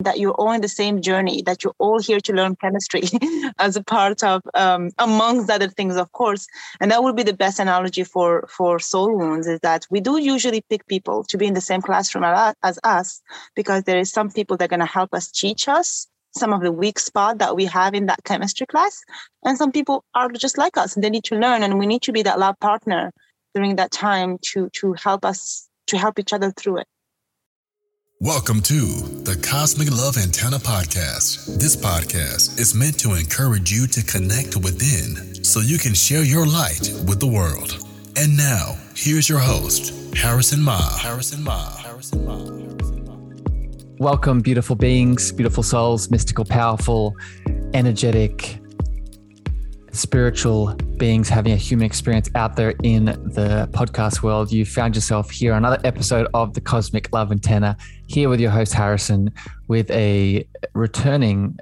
That you're all in the same journey, that you're all here to learn chemistry as a part of, um, amongst other things, of course. And that would be the best analogy for, for soul wounds is that we do usually pick people to be in the same classroom as us because there is some people that are going to help us teach us some of the weak spot that we have in that chemistry class. And some people are just like us and they need to learn and we need to be that lab partner during that time to to help us to help each other through it. Welcome to the Cosmic Love Antenna Podcast. This podcast is meant to encourage you to connect within so you can share your light with the world. And now, here's your host, Harrison Ma. Harrison Ma. Harrison Ma. Welcome, beautiful beings, beautiful souls, mystical, powerful, energetic, spiritual beings having a human experience out there in the podcast world. You found yourself here on another episode of the Cosmic Love Antenna, here with your host Harrison, with a returning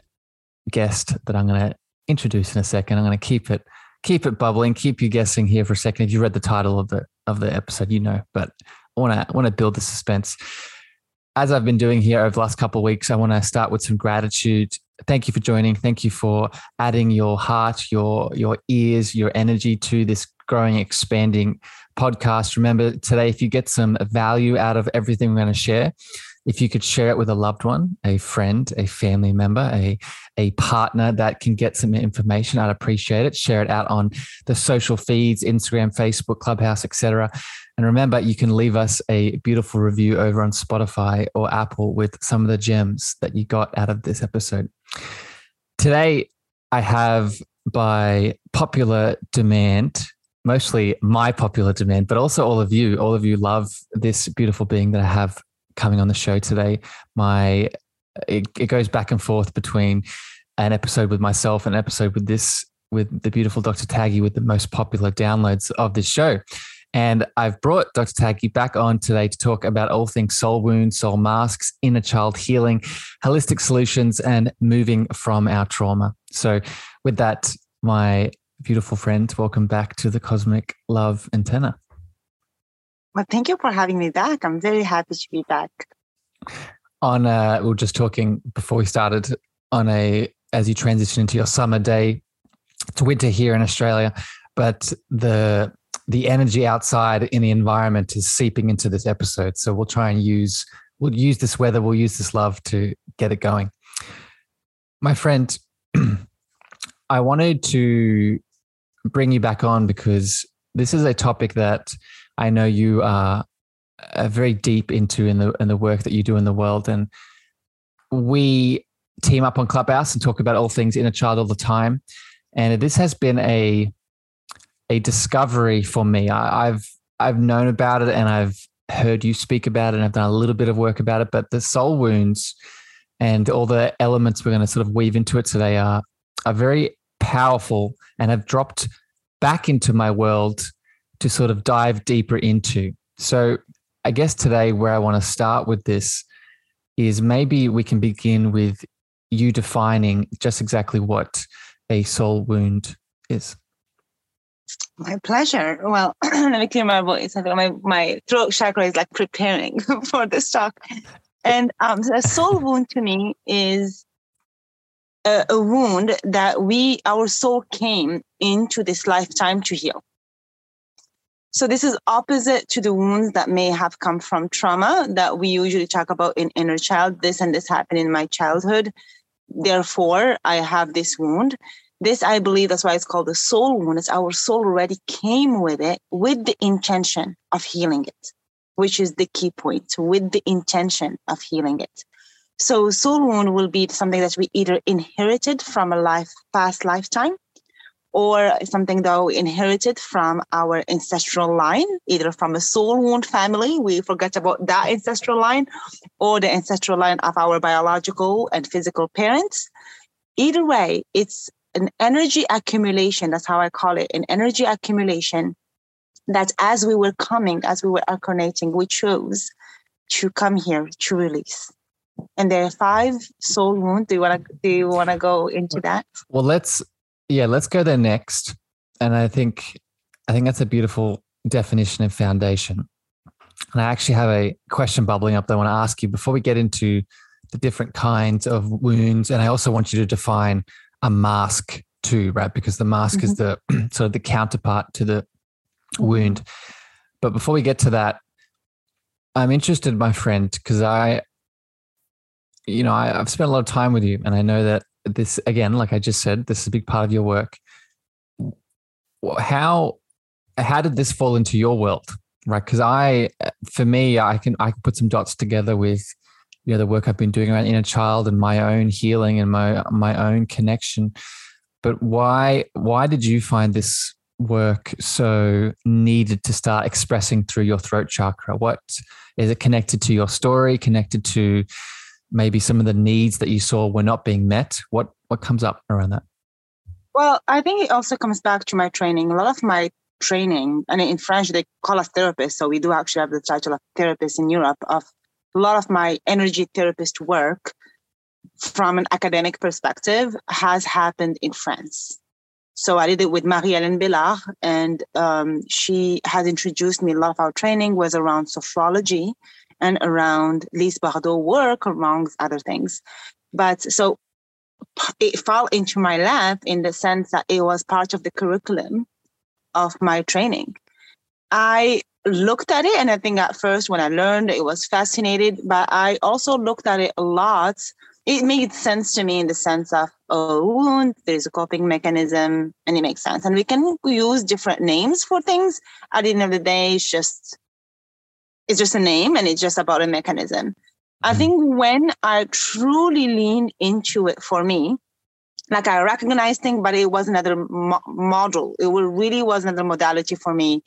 guest that I'm going to introduce in a second. I'm going to keep it keep it bubbling, keep you guessing here for a second. If you read the title of the of the episode, you know, but I want to want to build the suspense. As I've been doing here over the last couple of weeks, I want to start with some gratitude thank you for joining. Thank you for adding your heart, your your ears, your energy to this growing, expanding podcast. Remember today, if you get some value out of everything we're going to share, if you could share it with a loved one, a friend, a family member, a, a partner that can get some information, I'd appreciate it. Share it out on the social feeds, Instagram, Facebook, Clubhouse, etc. And remember, you can leave us a beautiful review over on Spotify or Apple with some of the gems that you got out of this episode. Today, I have by popular demand, mostly my popular demand, but also all of you, all of you love this beautiful being that I have coming on the show today. My it, it goes back and forth between an episode with myself and an episode with this with the beautiful Dr. Taggy with the most popular downloads of this show. And I've brought Dr. Taggy back on today to talk about all things soul wounds, soul masks, inner child healing, holistic solutions, and moving from our trauma. So, with that, my beautiful friend, welcome back to the Cosmic Love Antenna. Well, thank you for having me back. I'm very happy to be back. On, uh, we were just talking before we started on a as you transition into your summer day. It's winter here in Australia, but the the energy outside in the environment is seeping into this episode. So we'll try and use we'll use this weather, we'll use this love to get it going. My friend, I wanted to bring you back on because this is a topic that I know you are uh, very deep into in the in the work that you do in the world, and we team up on Clubhouse and talk about all things inner child all the time. And this has been a a discovery for me. I, I've I've known about it and I've heard you speak about it and I've done a little bit of work about it, but the soul wounds and all the elements we're going to sort of weave into it today are are very powerful and have dropped back into my world to sort of dive deeper into. So I guess today where I want to start with this is maybe we can begin with you defining just exactly what a soul wound is. My pleasure. Well, let me clear my voice. I feel my, my throat chakra is like preparing for this talk. And um, a soul wound to me is a, a wound that we, our soul came into this lifetime to heal. So this is opposite to the wounds that may have come from trauma that we usually talk about in inner child. This and this happened in my childhood. Therefore, I have this wound. This, I believe, that's why it's called the soul wound. It's our soul already came with it with the intention of healing it, which is the key point, with the intention of healing it. So soul wound will be something that we either inherited from a life past lifetime or something that we inherited from our ancestral line, either from a soul wound family, we forget about that ancestral line, or the ancestral line of our biological and physical parents. Either way, it's an energy accumulation. That's how I call it an energy accumulation that as we were coming, as we were incarnating, we chose to come here to release. And there are five soul wounds. Do you want to do you want to go into that? Well, let's yeah, let's go there next. And I think I think that's a beautiful definition of foundation. And I actually have a question bubbling up that I want to ask you before we get into the different kinds of wounds. And I also want you to define a mask too, right? Because the mask mm-hmm. is the sort of the counterpart to the wound. But before we get to that, I'm interested, my friend, because I, you know, I, I've spent a lot of time with you, and I know that this, again, like I just said, this is a big part of your work. How how did this fall into your world, right? Because I, for me, I can I can put some dots together with you know the work I've been doing around inner child and my own healing and my my own connection. But why why did you find this work so needed to start expressing through your throat chakra? What is it connected to your story? Connected to maybe some of the needs that you saw were not being met? What what comes up around that? Well, I think it also comes back to my training. A lot of my training, and in French they call us therapists, so we do actually have the title of therapist in Europe. Of a lot of my energy therapist work from an academic perspective has happened in France. So I did it with Marie-Hélène Bélard, and um, she has introduced me. A lot of our training was around sophrology and around Lise Bourbeau work, amongst other things. But so it fell into my lap in the sense that it was part of the curriculum of my training. I looked at it, and I think at first when I learned, it was fascinated, but I also looked at it a lot it made sense to me in the sense of oh there's a coping mechanism and it makes sense and we can use different names for things at the end of the day it's just it's just a name and it's just about a mechanism i mm-hmm. think when i truly leaned into it for me like i recognized things but it was another mo- model it really was another modality for me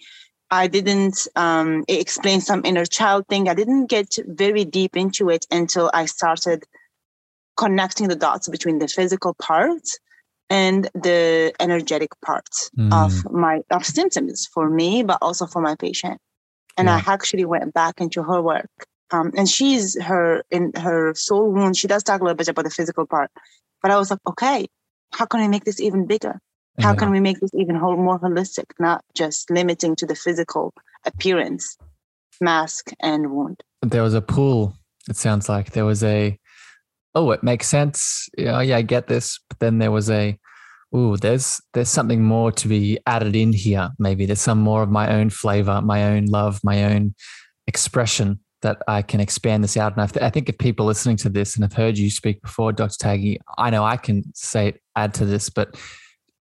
I didn't um, explain some inner child thing. I didn't get very deep into it until I started connecting the dots between the physical part and the energetic part mm. of my of symptoms for me, but also for my patient. And yeah. I actually went back into her work. Um, and she's her in her soul wound. She does talk a little bit about the physical part, but I was like, okay, how can we make this even bigger? How yeah. can we make this even more holistic, not just limiting to the physical appearance, mask, and wound? There was a pool. It sounds like there was a oh, it makes sense. Yeah, yeah, I get this. But then there was a, ooh, there's there's something more to be added in here. Maybe there's some more of my own flavor, my own love, my own expression that I can expand this out. And I, think if people listening to this and have heard you speak before, Dr. Taggy, I know I can say add to this, but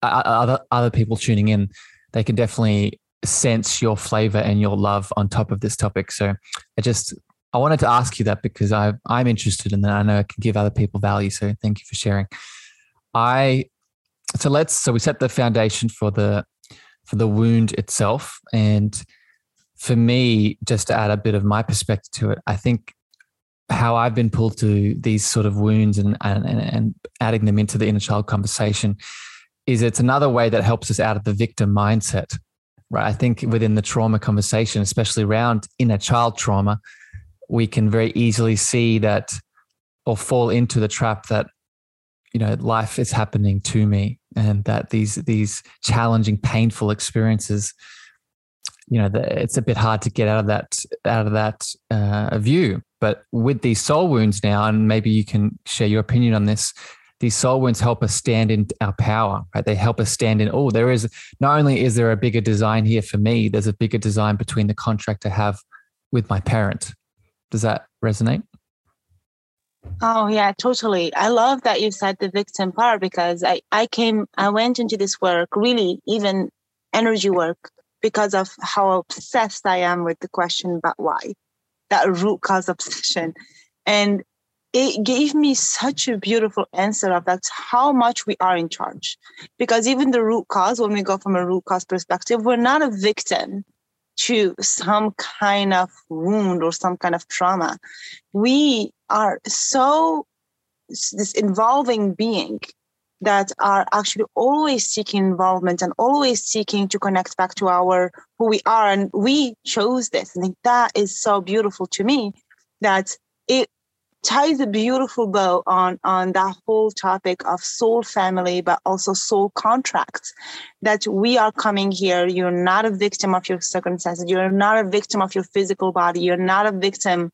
other other people tuning in, they can definitely sense your flavor and your love on top of this topic. So I just I wanted to ask you that because I I'm interested in that. I know I can give other people value. So thank you for sharing. I so let's so we set the foundation for the for the wound itself. And for me, just to add a bit of my perspective to it, I think how I've been pulled to these sort of wounds and and, and adding them into the inner child conversation is it's another way that helps us out of the victim mindset. Right. I think within the trauma conversation, especially around inner child trauma, we can very easily see that or fall into the trap that you know life is happening to me and that these these challenging painful experiences you know it's a bit hard to get out of that out of that uh, view. But with these soul wounds now and maybe you can share your opinion on this these soul wounds help us stand in our power right? They help us stand in oh there is not only is there a bigger design here for me there's a bigger design between the contract i have with my parent. Does that resonate? Oh yeah, totally. I love that you said the victim part because I, I came I went into this work really even energy work because of how obsessed I am with the question about why. That root cause obsession. And it gave me such a beautiful answer of that's how much we are in charge. Because even the root cause, when we go from a root cause perspective, we're not a victim to some kind of wound or some kind of trauma. We are so this involving being that are actually always seeking involvement and always seeking to connect back to our who we are and we chose this i think that is so beautiful to me that it ties a beautiful bow on on that whole topic of soul family but also soul contracts that we are coming here. You're not a victim of your circumstances. You're not a victim of your physical body. You're not a victim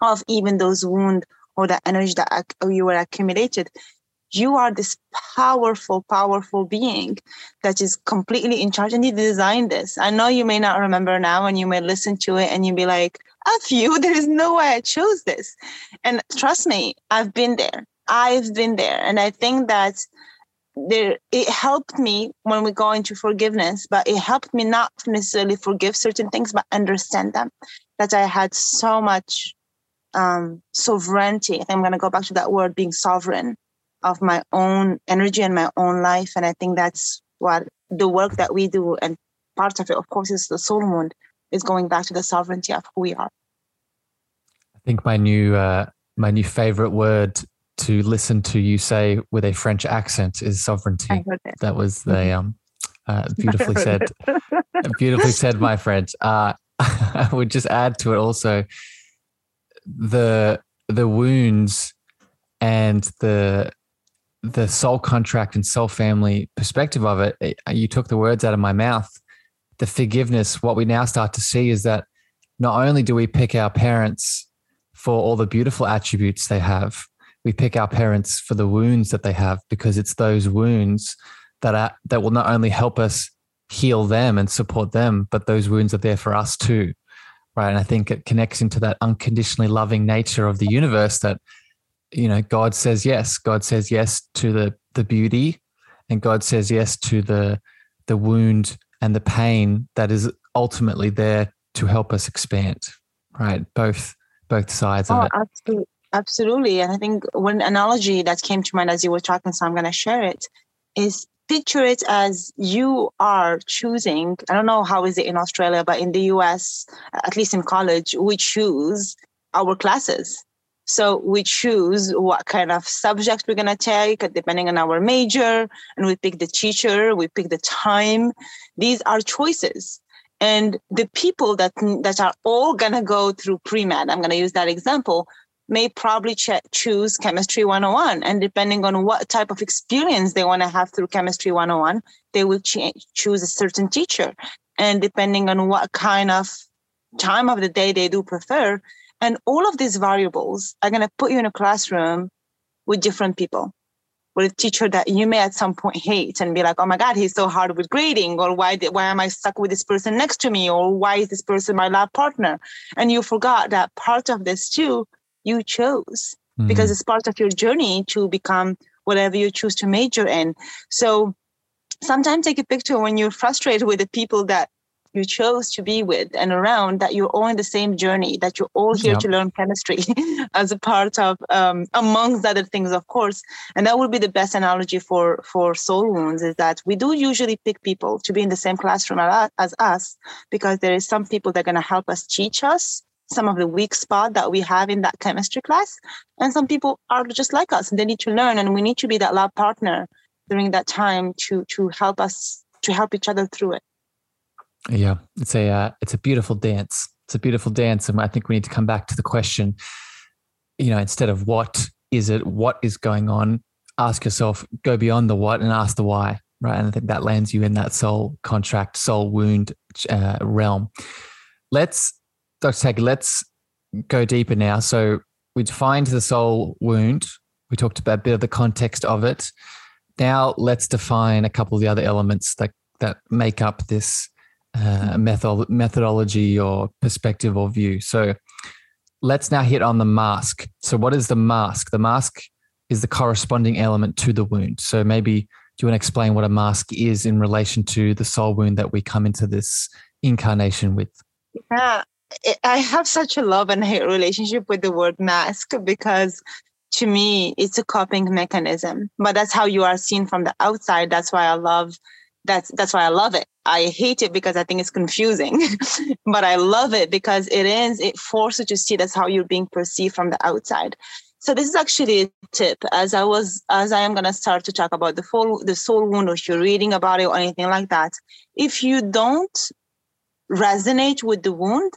of even those wounds or the energy that you were accumulated you are this powerful powerful being that is completely in charge and you designed this i know you may not remember now and you may listen to it and you be like F you. There is no way I chose this. And trust me, I've been there. I've been there. And I think that there it helped me when we go into forgiveness, but it helped me not necessarily forgive certain things, but understand them. That I had so much um, sovereignty. I think I'm gonna go back to that word being sovereign of my own energy and my own life. And I think that's what the work that we do and part of it, of course, is the soul wound is going back to the sovereignty of who we are. I think my new uh, my new favorite word to listen to you say with a French accent is sovereignty. That was the mm-hmm. um, uh, beautifully said. beautifully said, my friend. Uh, I would just add to it also the the wounds and the the soul contract and soul family perspective of it. You took the words out of my mouth the forgiveness, what we now start to see is that not only do we pick our parents for all the beautiful attributes they have, we pick our parents for the wounds that they have because it's those wounds that are that will not only help us heal them and support them, but those wounds are there for us too. Right. And I think it connects into that unconditionally loving nature of the universe that, you know, God says yes. God says yes to the the beauty and God says yes to the the wound and the pain that is ultimately there to help us expand right? Both both sides oh, of it. absolutely absolutely. And i think one analogy that came to mind as you were talking so i'm going to share it is picture it as you are choosing i don't know how is it in australia but in the us at least in college we choose our classes so we choose what kind of subject we're going to take depending on our major, and we pick the teacher, we pick the time. These are choices. And the people that, that are all going to go through pre-med, I'm going to use that example, may probably ch- choose chemistry 101 and depending on what type of experience they want to have through chemistry 101 they will ch- choose a certain teacher and depending on what kind of time of the day they do prefer and all of these variables are going to put you in a classroom with different people, with a teacher that you may at some point hate and be like, oh my God, he's so hard with grading, or why, did, why am I stuck with this person next to me, or why is this person my lab partner? And you forgot that part of this too, you chose mm-hmm. because it's part of your journey to become whatever you choose to major in. So sometimes take a picture when you're frustrated with the people that you chose to be with and around that you're all in the same journey that you're all here yep. to learn chemistry as a part of um, amongst other things of course. And that would be the best analogy for for soul wounds is that we do usually pick people to be in the same classroom as us because there is some people that are going to help us teach us some of the weak spot that we have in that chemistry class. And some people are just like us and they need to learn and we need to be that lab partner during that time to to help us to help each other through it yeah, it's a uh, it's a beautiful dance. It's a beautiful dance, and I think we need to come back to the question. You know, instead of what is it, what is going on? Ask yourself, go beyond the what, and ask the why. Right, and I think that lands you in that soul contract, soul wound uh, realm. Let's, Dr. Tag, let's go deeper now. So we defined the soul wound. We talked about a bit of the context of it. Now let's define a couple of the other elements that that make up this uh, method, methodology or perspective or view. So let's now hit on the mask. So, what is the mask? The mask is the corresponding element to the wound. So, maybe do you want to explain what a mask is in relation to the soul wound that we come into this incarnation with? Yeah, I have such a love and hate relationship with the word mask because to me, it's a coping mechanism. But that's how you are seen from the outside. That's why I love that's that's why I love it. I hate it because I think it's confusing, but I love it because it is it forces you to see that's how you're being perceived from the outside. So this is actually a tip as I was as I am gonna start to talk about the full the soul wound, or if you're reading about it or anything like that. If you don't resonate with the wound,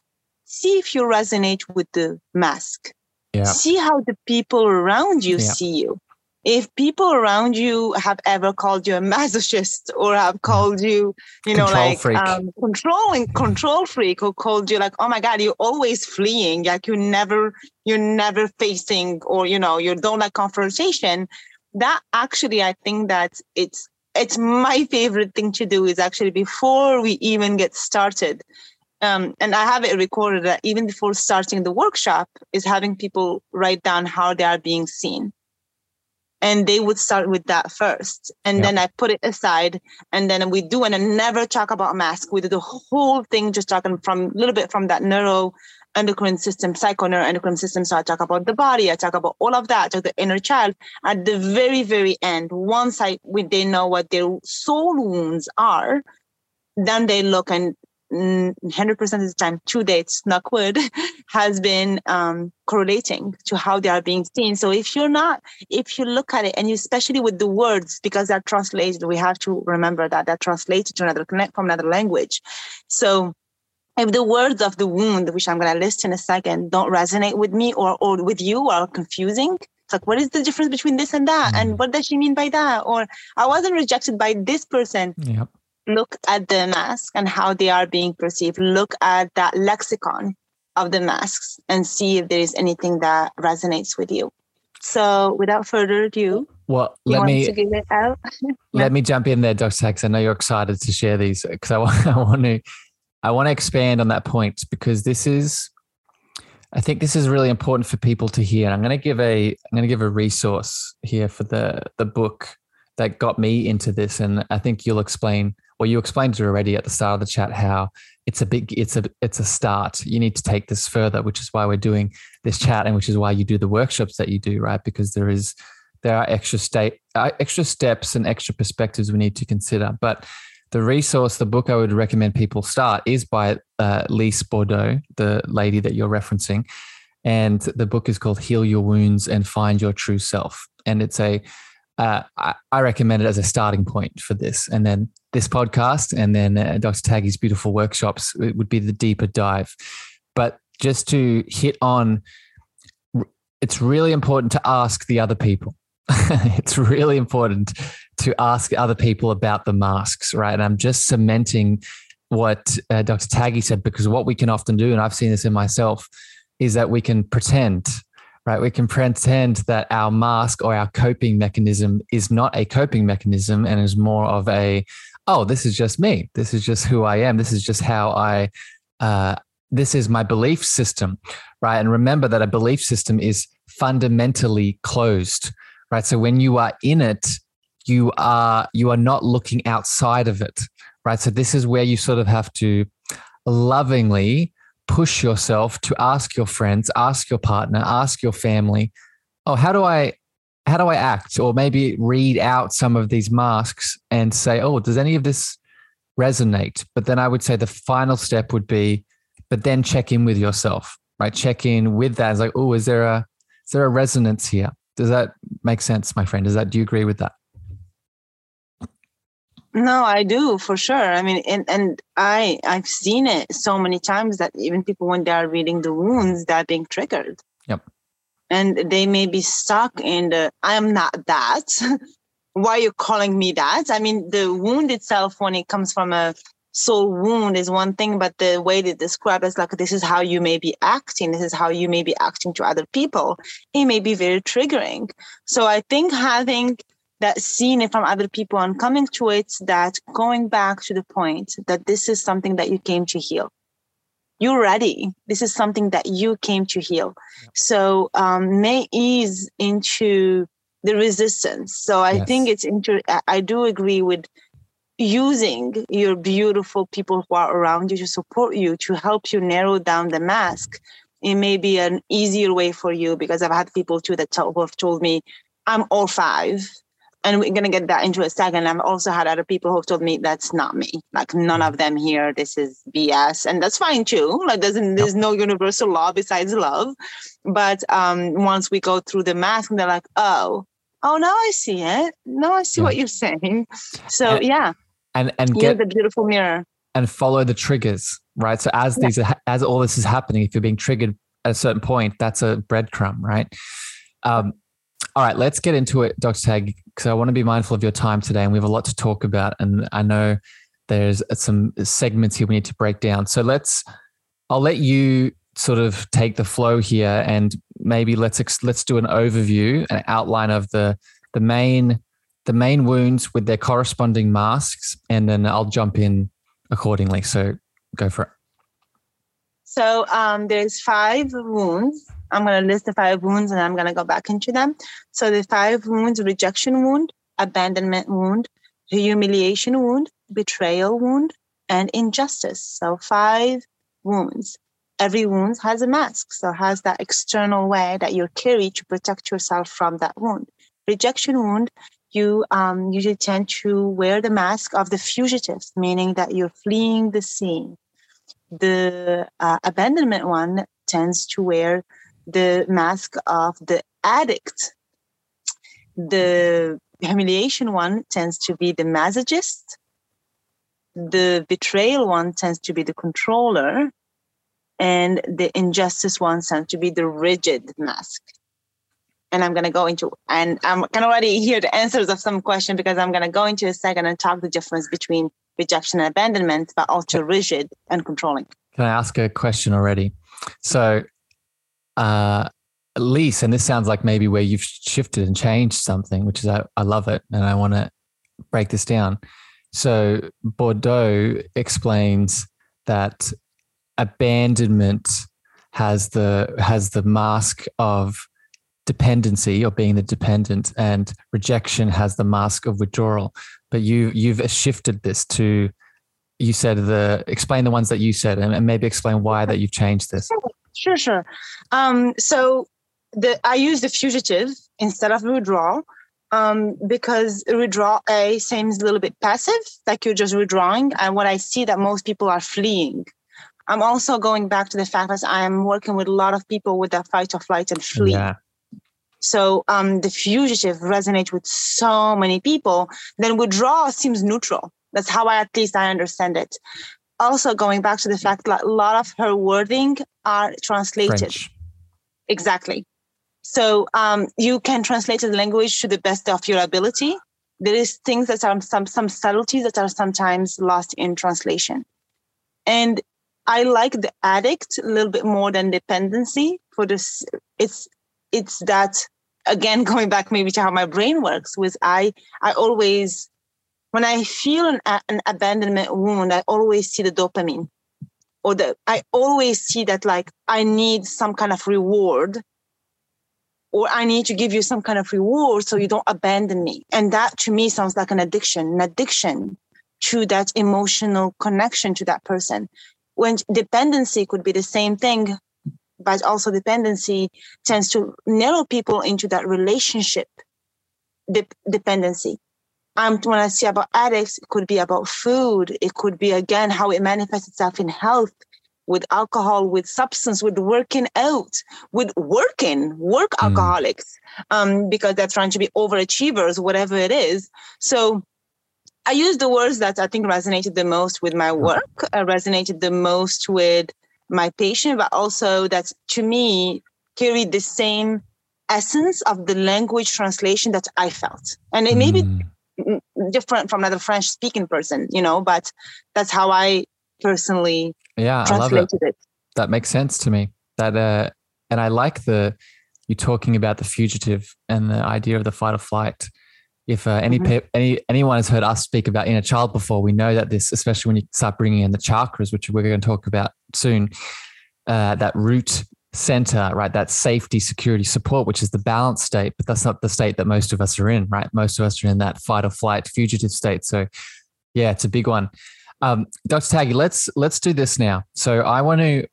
see if you resonate with the mask Yeah. See how the people around you Yeah. see you. If people around you have ever called you a masochist or have called you, you know, Control like freak. um, controlling control freak, or called you like, oh my god, you're always fleeing, like you never, you're never facing, or you know, you don't like confrontation. That actually, I think that it's it's my favorite thing to do is actually before we even get started um, and I have it recorded that even before starting the workshop is having people write down how they are being seen. And they would start with that first. And Yeah. then I put it aside and then we do and I never talk about mask. We do the whole thing just talking from a little bit from that neuro endocrine system, psychoneuroendocrine system. So I talk about the body, I talk about all of that, the inner child. At the very, very end, once I we, they know what their soul wounds are, then they look and 100% of the time, to date, knock wood, has been um, correlating to how they are being seen. So if you're not, if you look at it, and you, especially with the words, because they're translated, we have to remember that they're translated to another connect from another language. So if the words of the wound, which I'm going to list in a second, don't resonate with me or, or with you or are confusing, it's like, what is the difference between this and that? And what does she mean by that? Or I wasn't rejected by this person Yep. Look at the mask and how they are being perceived. Look at that lexicon of the masks and see if there is anything that resonates with you. So, without further ado, Well, let me to give it out? let me jump in there, Dr. Sachs. I know you're excited to share these because I want, I want to I want to expand on that point because this is I think this is really important for people to hear. I'm going to give a I'm going to give a resource here for the the book that got me into this, and I think you'll explain. Well, you explained it already at the start of the chat how it's a big it's a it's a start. You need to take this further, which is why we're doing this chat, and which is why you do the workshops that you do, right? Because there is there are extra state uh, extra steps and extra perspectives we need to consider. But the resource, the book I would recommend people start is by uh, Lise Bourbeau, the lady that you're referencing. And the book is called Heal Your Wounds and Find Your True Self. And it's a, uh, I, I recommend it as a starting point for this. And then this podcast and then uh, Dr. Taggy's beautiful workshops it would be the deeper dive. But just to hit on, it's really important to ask the other people. it's really important to ask other people about the masks, right? And I'm just cementing what uh, Dr. Taggy said because what we can often do, and I've seen this in myself, is that we can pretend, right? We can pretend that our mask or our coping mechanism is not a coping mechanism and is more of a, oh, this is just me. This is just who I am. This is just how I, uh, this is my belief system, right? And remember that a belief system is fundamentally closed, right? So when you are in it, you are you are not looking outside of it, right? So this is where you sort of have to lovingly push yourself to ask your friends, ask your partner, ask your family, oh, how do I how do I act? Or maybe read out some of these masks and say, oh, does any of this resonate? But then I would say the final step would be, but then check in with yourself, right? Check in with that. It's like, oh, is there a is there a resonance here? Does that make sense, my friend? Does that do you agree with that? No, I do for sure. I mean, and, and I I've seen it so many times that even people when they are reading the wounds, they're being triggered. Yep. And they may be stuck in the I am not that. Why are you calling me that? I mean, the wound itself, when it comes from a soul wound, is one thing, but the way they describe it is like this is how you may be acting. This is how you may be acting to other people. It may be very triggering. So I think having that seeing it from other people and coming to it that going back to the point that this is something that you came to heal. You're ready. This is something that you came to heal. So um, may ease into the resistance. So i Yes. think it's inter- I- i do agree with using your beautiful people who are around you to support you to help you narrow down the mask. It may be an easier way for you because i've had people too that tell, who have told me i'm all five and we're going to get that into a second. I've also had other people who've told me that's not me. Like none of them here. This is BS, and that's fine too. Like doesn't there's no universal law besides love. But um, once we go through the mask, they're like, oh, oh, now I see it. Now I see Yeah. what you're saying. So And- yeah, And and you're get the beautiful mirror. and follow the triggers, right? So as Yeah. these are, as all this is happening, if you're being triggered at a certain point, that's a breadcrumb, right? Um, all right, let's get into it, Dr. Tag, because I want to be mindful of your time today, and we have a lot to talk about. And I know there's some segments here we need to break down. So let's, I'll let you sort of take the flow here, and maybe let's let's do an overview, an outline of the the main the main wounds with their corresponding masks, and then I'll jump in accordingly. So go for it. So um, there's five wounds. I'm going to list the five wounds and I'm going to go back into them. So the five wounds: rejection wound, abandonment wound, humiliation wound, betrayal wound, and injustice. So five wounds. Every wound has a mask, so has that external way that you carry to protect yourself from that wound. Rejection wound you um, usually tend to wear the mask of the fugitive, meaning that you're fleeing the scene. The uh, abandonment one tends to wear the mask of the addict. The humiliation one tends to be the masochist. The betrayal one tends to be the controller. And the injustice one tends to be the rigid mask and I'm going to go into, and I'm can already hear the answers of some question because I'm going to go into a second and talk the difference between rejection and abandonment, but also rigid and controlling. Can I ask a question already? So, uh, Lise, and this sounds like maybe where you've shifted and changed something, which is I, I love it, and I want to break this down. So Bourbeau explains that abandonment has the has the mask of dependency or being the dependent and rejection has the mask of withdrawal but you you've shifted this to you said the explain the ones that you said and, and maybe explain why that you've changed this. Sure sure um, so the i use the fugitive instead of withdrawal um, because withdrawal a seems a little bit passive like you're just withdrawing and what i see that most people are fleeing. I'm also going back to the fact that i'm working with a lot of people with that fight or flight and flee. Yeah so um, the fugitive resonates with so many people, then withdrawal seems neutral. That's how I, at least I understand it. Also, going back to the fact that a lot of her wording are translated. French. Exactly. So um, you can translate the language to the best of your ability. There is things that are some some subtleties that are sometimes lost in translation. And I like the addict a little bit more than dependency for this. It's it's that again going back maybe to how my brain works was i i always when i feel an, an abandonment wound i always see the dopamine or the i always see that like i need some kind of reward or i need to give you some kind of reward so you don't abandon me. And that to me sounds like an addiction an addiction to that emotional connection to that person. When dependency could be the same thing but also dependency tends to narrow people into that relationship de- dependency. Um, when I say about addicts, it could be about food. It could be again how it manifests itself in health, with alcohol, with substance, with working out, with working, work mm. alcoholics, um, because they're trying to be overachievers, whatever it is. So I use the words that I think resonated the most with my work, uh, resonated the most with my patient, but also that to me carried the same essence of the language translation that I felt. And it may be mm. different from another French speaking person, you know, but that's how I personally yeah, translated I love it. it. That makes sense to me. That uh and I like the you talking about the fugitive and the idea of the fight or flight if uh, any mm-hmm. any anyone has heard us speak about inner child before, we know that this, especially when you start bringing in the chakras, which we're going to talk about soon, uh, that root center, right? That safety, security, support, which is the balance state, but that's not the state that most of us are in, right? Most of us are in that fight or flight, fugitive state. So, yeah, it's a big one. Um, Dr. Taggy, let's let's do this now. So, I want to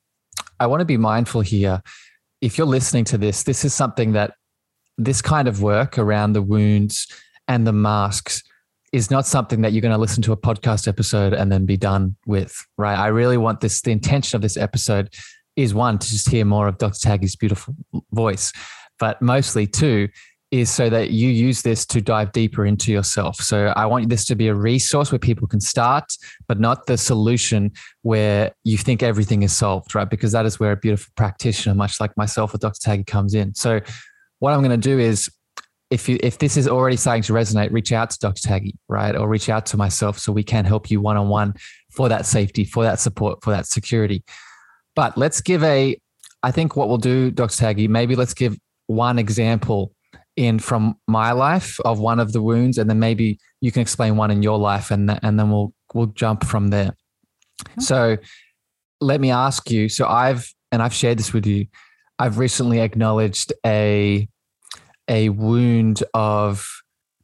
I want to be mindful here. If you're listening to this, this is something that this kind of work around the wounds and the masks is not something that you're going to listen to a podcast episode and then be done with, right? I really want this, the intention of this episode is one, to just hear more of Dr. Taggy's beautiful voice, but mostly two, is so that you use this to dive deeper into yourself. So I want this to be a resource where people can start, but not the solution where you think everything is solved, right? Because that is where a beautiful practitioner, much like myself with Dr. Taggy, comes in. So what I'm going to do is if you if this is already starting to resonate, reach out to Dr. Taggy, right? Or reach out to myself so we can help you one on one for that safety, for that support, for that security. But let's give a, I think what we'll do, Dr. Taggy, maybe let's give one example in from my life of one of the wounds, and then maybe you can explain one in your life, and and then we'll we'll jump from there. So let me ask you. So I've and I've shared this with you. I've recently acknowledged a a wound of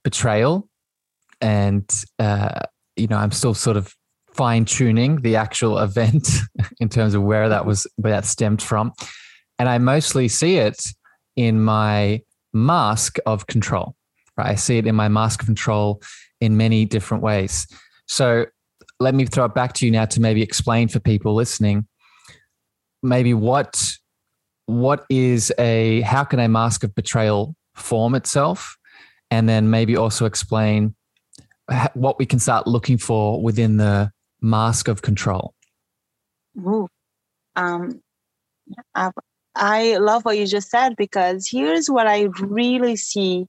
betrayal, and uh, you know I'm still sort of fine tuning the actual event in terms of where that was where that stemmed from, and I mostly see it in my mask of control. Right, I see it in my mask of control in many different ways. So let me throw it back to you now to maybe explain for people listening maybe what what is a how can a mask of betrayal form itself and then maybe also explain what we can start looking for within the mask of control Ooh. Um, I, I love what you just said because here's what i really see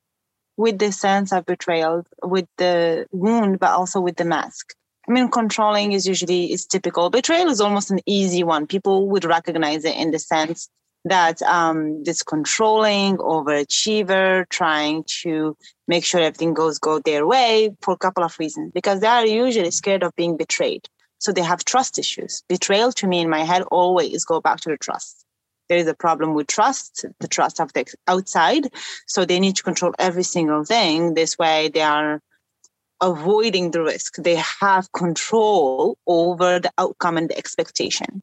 with the sense of betrayal with the wound but also with the mask I mean, controlling is usually is typical. Betrayal is almost an easy one. People would recognize it in the sense that um, this controlling overachiever trying to make sure everything goes go their way for a couple of reasons. Because they are usually scared of being betrayed. So they have trust issues. Betrayal to me in my head always go back to the trust. There is a problem with trust the trust of the outside. So they need to control every single thing. This way they are avoiding the risk. They have control over the outcome and the expectation.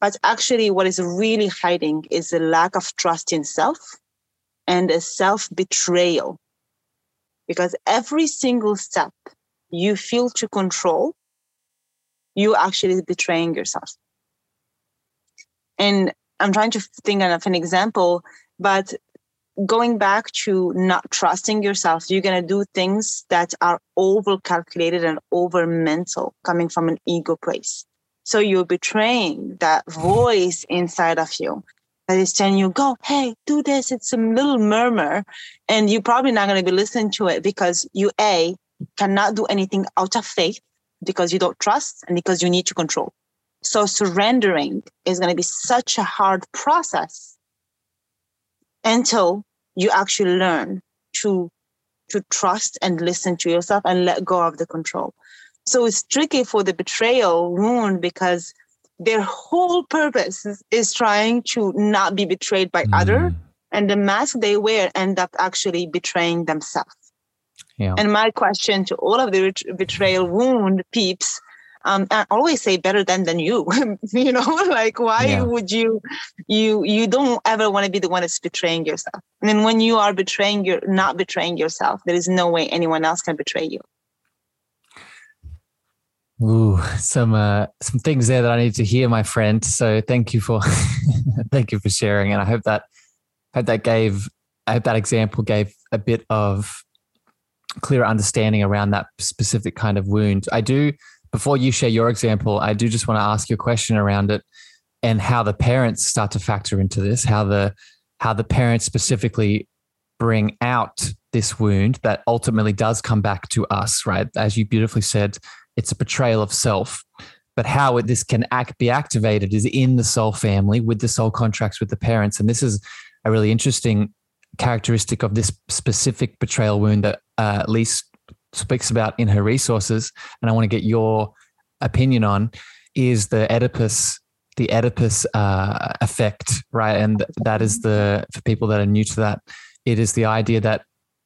But actually, what is really hiding is a lack of trust in self and a self betrayal. Because every single step you feel to control, you actually betraying yourself. And I'm trying to think of an example, but going back to not trusting yourself, you're going to do things that are over calculated and over mental coming from an ego place. So you're betraying that voice inside of you that is telling you, go, hey, do this. It's some little murmur. And you're probably not going to be listening to it because you, A, cannot do anything out of faith because you don't trust and because you need to control. So surrendering is going to be such a hard process until you actually learn to to trust and listen to yourself and let go of the control. So it's tricky for the betrayal wound because their whole purpose is, is trying to not be betrayed by mm. other and the mask they wear end up actually betraying themselves. Yeah. And my question to all of the betrayal wound peeps um, I always say better than than you. you know, like why yeah. would you you you don't ever want to be the one that's betraying yourself. And then when you are betraying you're not betraying yourself, there is no way anyone else can betray you. Ooh, some uh, some things there that I need to hear, my friend. So thank you for thank you for sharing, and I hope that hope that gave I hope that example gave a bit of clearer understanding around that specific kind of wound. I do before you share your example, I do just want to ask you a question around it and how the parents start to factor into this, how the how the parents specifically bring out this wound that ultimately does come back to us, right? As you beautifully said, it's a betrayal of self. But how this can act, be activated is in the soul family with the soul contracts with the parents. And this is a really interesting characteristic of this specific betrayal wound that uh, Lise speaks about in her resources, and I want to get your opinion on, is the Oedipus the Oedipus uh, effect, right? And that is the for people that are new to that, it is the idea that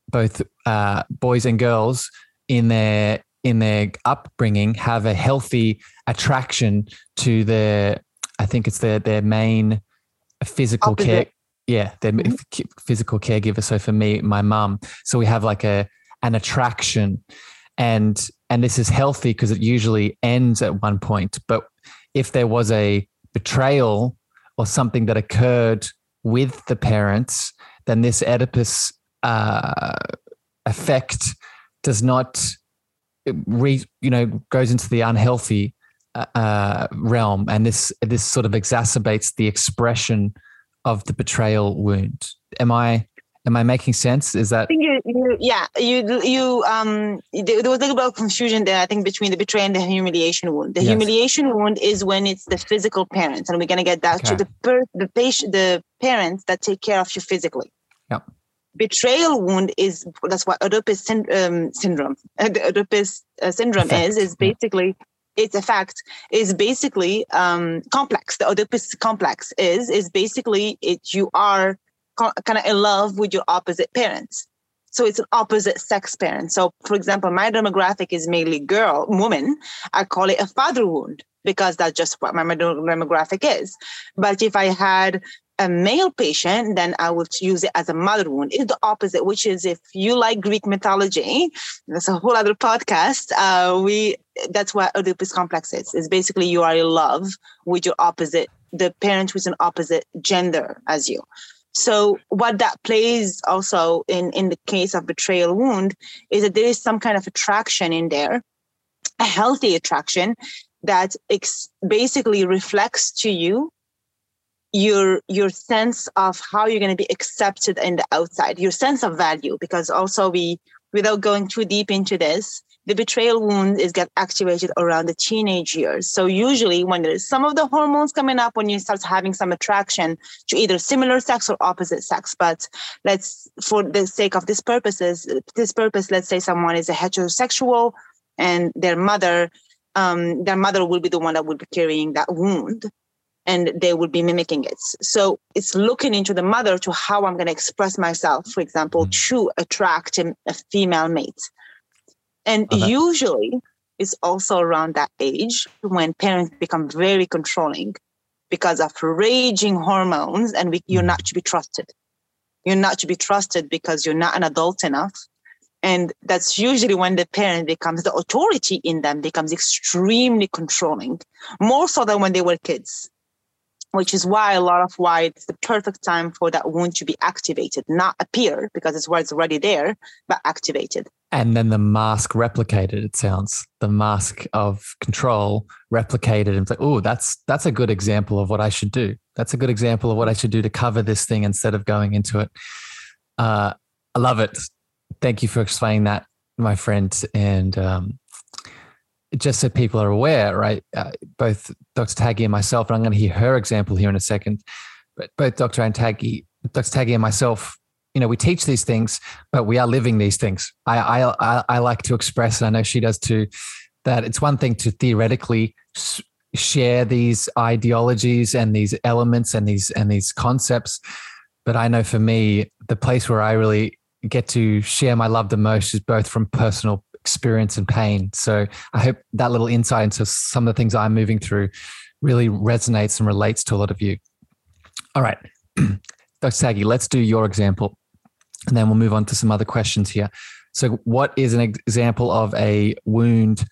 both uh, boys and girls in their in their upbringing have a healthy attraction to their, I think it's their their main physical Opposite. care. Yeah, their mm-hmm. physical caregiver. So for me, my mum. So we have like a an attraction and and this is healthy because it usually ends at one point but if there was a betrayal or something that occurred with the parents then this oedipus uh, effect does not re, you know goes into the unhealthy uh, uh, realm, and this this sort of exacerbates the expression of the betrayal wound. Am I am I making sense? Is that? I You, you, yeah, you you um there was a little bit of confusion there. I think between the betrayal and the humiliation wound. The yes. humiliation wound is when it's the physical parents, and we're gonna get that okay. to the per, the patient the parents that take care of you physically. Yeah. Betrayal wound is that's what Oedipus um, syndrome. the Oedipus uh, syndrome Effect. is is basically it's a fact is basically um, complex. The Oedipus complex is is basically it. You are co- kind of in love with your opposite parents. So it's an opposite sex parent. So, for example, my demographic is mainly girl, woman. I call it a father wound because that's just what my demographic is. But if I had a male patient, then I would use it as a mother wound. It's the opposite, which is if you like Greek mythology, that's a whole other podcast. Uh, we that's what Oedipus complex is. It's basically you are in love with your opposite, the parent who's an opposite gender as you. So what that plays also in in the case of betrayal wound is that there is some kind of attraction in there, a healthy attraction that ex- basically reflects to you your your sense of how you're going to be accepted in the outside your sense of value because also we without going too deep into this the betrayal wound is get activated around the teenage years. So usually when there's some of the hormones coming up when you start having some attraction to either similar sex or opposite sex but let's for the sake of this purposes this purpose let's say someone is a heterosexual and their mother um, their mother will be the one that will be carrying that wound and they will be mimicking it. So it's looking into the mother to how I'm going to express myself, for example, mm. to attract a, female mate. And okay. usually it's also around that age when parents become very controlling because of raging hormones and we, you're mm. not to be trusted. You're not to be trusted because you're not an adult enough. And that's usually when the parent becomes the authority in them becomes extremely controlling, more so than when they were kids which is why a lot of why it's the perfect time for that wound to be activated, not appear because it's where it's already there, but activated. And then the mask replicated, it sounds. The mask of control replicated and like, oh, that's that's a good example of what I should do. That's a good example of what I should do to cover this thing instead of going into it. Uh, I love it. Thank you for explaining that, my friend. And um, just so people are aware, right? Uh, both Dr. Taggy and myself, and I'm going to hear her example here in a second, but both Dr. Taggy, Dr. Taggy and myself, you know, we teach these things, but we are living these things. I, I, I like to express, and I know she does too, that it's one thing to theoretically share these ideologies and these elements and these and these concepts, but I know for me, the place where I really get to share my love the most is both from personal experience and pain. So I hope that little insight into some of the things I'm moving through really resonates and relates to a lot of you. All right, Dr. Taggy, let's do your example, and then we'll move on to some other questions here. So, what is an example of a wound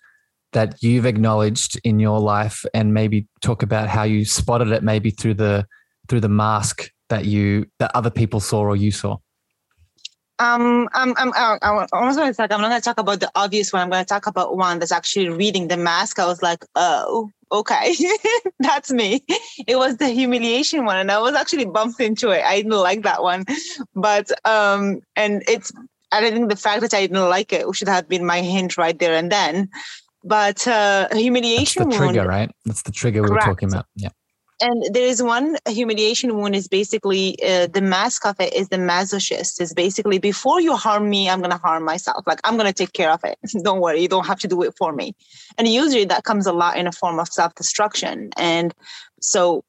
that you've acknowledged in your life, and maybe talk about how you spotted it, maybe through the through the mask that you that other people saw or you saw? Um, I'm, I'm, I'm, I'm going to talk. I'm not going to talk about the obvious one. I'm going to talk about one that's actually reading the mask. I was like, oh, okay, that's me. It was the humiliation one, and I was actually bumped into it. I didn't like that one, but um, and it's. I don't think the fact that I didn't like it should have been my hint right there and then. But uh, humiliation. That's the trigger, wound, right? That's the trigger we were talking about. Yeah and there is one humiliation wound is basically uh, the mask of it is the masochist. Is basically before you harm me i'm going to harm myself. Like i'm going to take care of it. Don't worry. You don't have to do it for me. And usually that comes a lot in a form of self-destruction. And so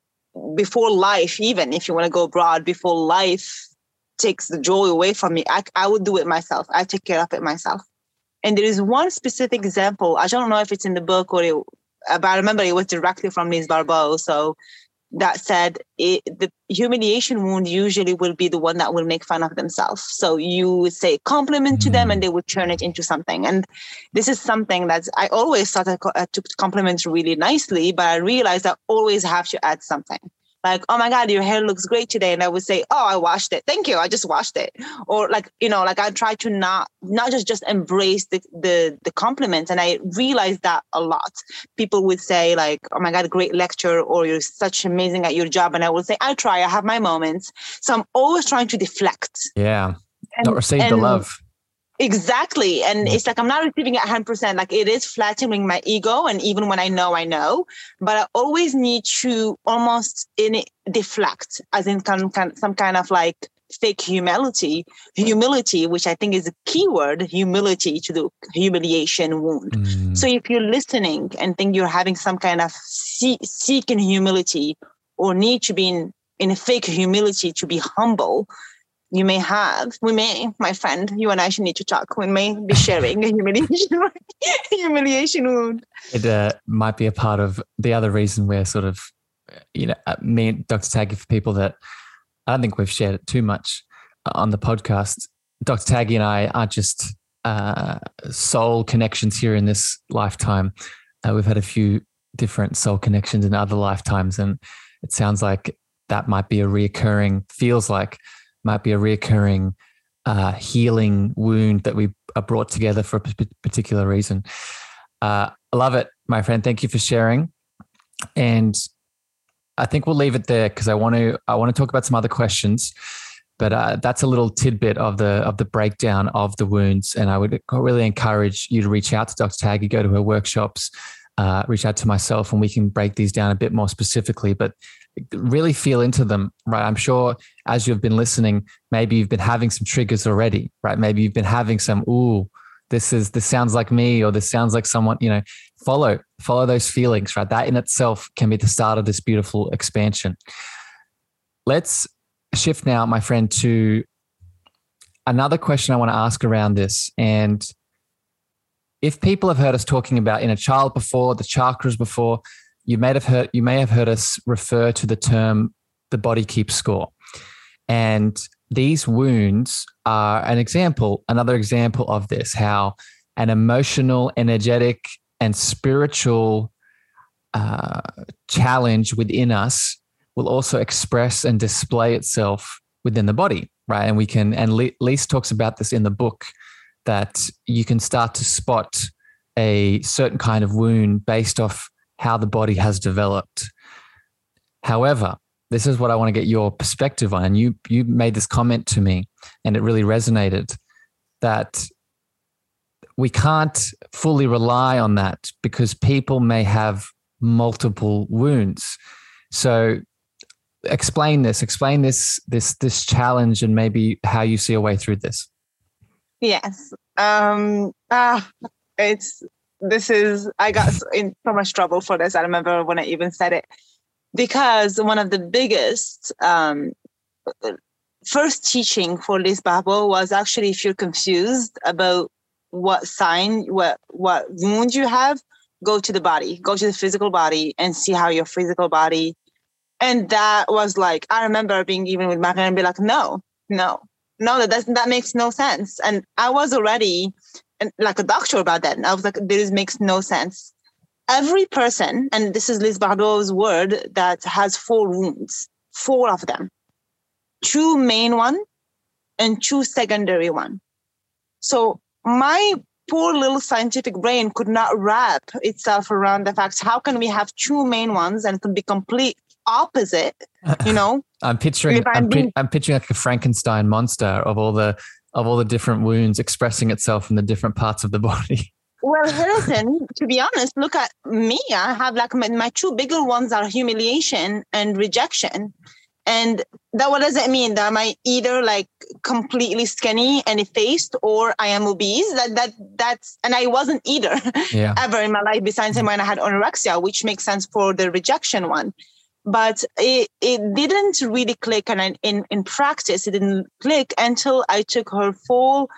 before life even if you want to go broad before life takes the joy away from me I, I would do it myself. I take care of it myself. And there is one specific example. I don't know if it's in the book or it, but I remember it was directly from Lise Bourbeau. So that said, it, the humiliation wound usually will be the one that will make fun of themselves. So you say compliment to them mm. and they would turn it into something. And this is something that I always thought I took compliments really nicely, but I realized I always have to add something. Like, oh my God, your hair looks great today. And I would say, oh, I washed it. Thank you. I just washed it. Or like, you know, like I try to not, not just, just embrace the, the, the compliments. And I realized that a lot. People would say like, oh my God, great lecture, or you're such amazing at your job. And I would say, I try, I have my moments. So I'm always trying to deflect. Yeah. And, not receive and, the love. Exactly. And it's like I'm not receiving it 100%. Like it is flattering my ego. And even when I know, I know, but I always need to almost in it deflect, as in some, some kind of like fake humility, humility, which I think is a key word, humility to the humiliation wound. Mm. So if you're listening and think you're having some kind of see, seeking humility or need to be in, in a fake humility to be humble, you may have, we may, my friend, you and I should need to talk. We may be sharing a humiliation, humiliation wound. It uh, might be a part of the other reason we're sort of, you know, uh, me and Dr. Taggy, for people that I don't think we've shared it too much on the podcast. Dr. Taggy and I are just uh, soul connections here in this lifetime. Uh, we've had a few different soul connections in other lifetimes, and it sounds like that might be a reoccurring, feels like might be a reoccurring uh, healing wound that we are brought together for a p- particular reason. Uh, I love it, my friend. Thank you for sharing. And I think we'll leave it there because I want to I want to talk about some other questions. But uh, that's a little tidbit of the of the breakdown of the wounds, and I would really encourage you to reach out to Dr. Taggy, go to her workshops, uh, reach out to myself, and we can break these down a bit more specifically. But really feel into them, right? I'm sure as you've been listening, maybe you've been having some triggers already, right? Maybe you've been having some, ooh, this is this sounds like me, or this sounds like someone, you know, follow, follow those feelings, right? That in itself can be the start of this beautiful expansion. Let's shift now, my friend, to another question I want to ask around this. And if people have heard us talking about inner child before, the chakras before, you may have heard you may have heard us refer to the term the body keeps score. And these wounds are an example, another example of this, how an emotional, energetic, and spiritual uh, challenge within us will also express and display itself within the body, right? And we can, and Lise talks about this in the book, that you can start to spot a certain kind of wound based off how the body has developed. However, this is what I want to get your perspective on. And you you made this comment to me, and it really resonated that we can't fully rely on that because people may have multiple wounds. So explain this, explain this this this challenge and maybe how you see a way through this. Yes. Um uh, it's this is I got in so much trouble for this. I remember when I even said it because one of the biggest um, first teaching for this Bible was actually if you're confused about what sign, what what wound you have, go to the body, go to the physical body, and see how your physical body. And that was like I remember being even with my and be like, no, no, no, that doesn't that makes no sense. And I was already like a doctor about that. And I was like, this makes no sense. Every person, and this is Lise Bourbeau's word, that has four wounds, four of them, two main one and two secondary one. So my poor little scientific brain could not wrap itself around the fact how can we have two main ones and could be complete opposite you know i'm picturing I'm, being, I'm, picturing like a frankenstein monster of all the of all the different wounds expressing itself in the different parts of the body. Well, listen, to be honest, look at me. I have like my, my two bigger ones are humiliation and rejection. And that what does it mean? That am I either like completely skinny and effaced or I am obese? That that that's and I wasn't either yeah. ever in my life besides when mm. I had anorexia, which makes sense for the rejection one but it, it didn't really click and in, in practice it didn't click until i took her full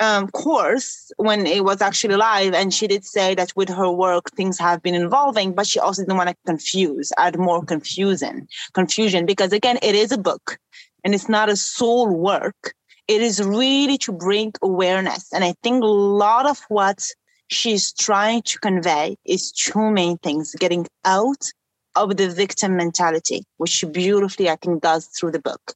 um, course when it was actually live and she did say that with her work things have been evolving but she also didn't want to confuse add more confusion confusion because again it is a book and it's not a soul work. It is really to bring awareness and i think a lot of what she's trying to convey is two main things getting out of the victim mentality, which beautifully I think does through the book.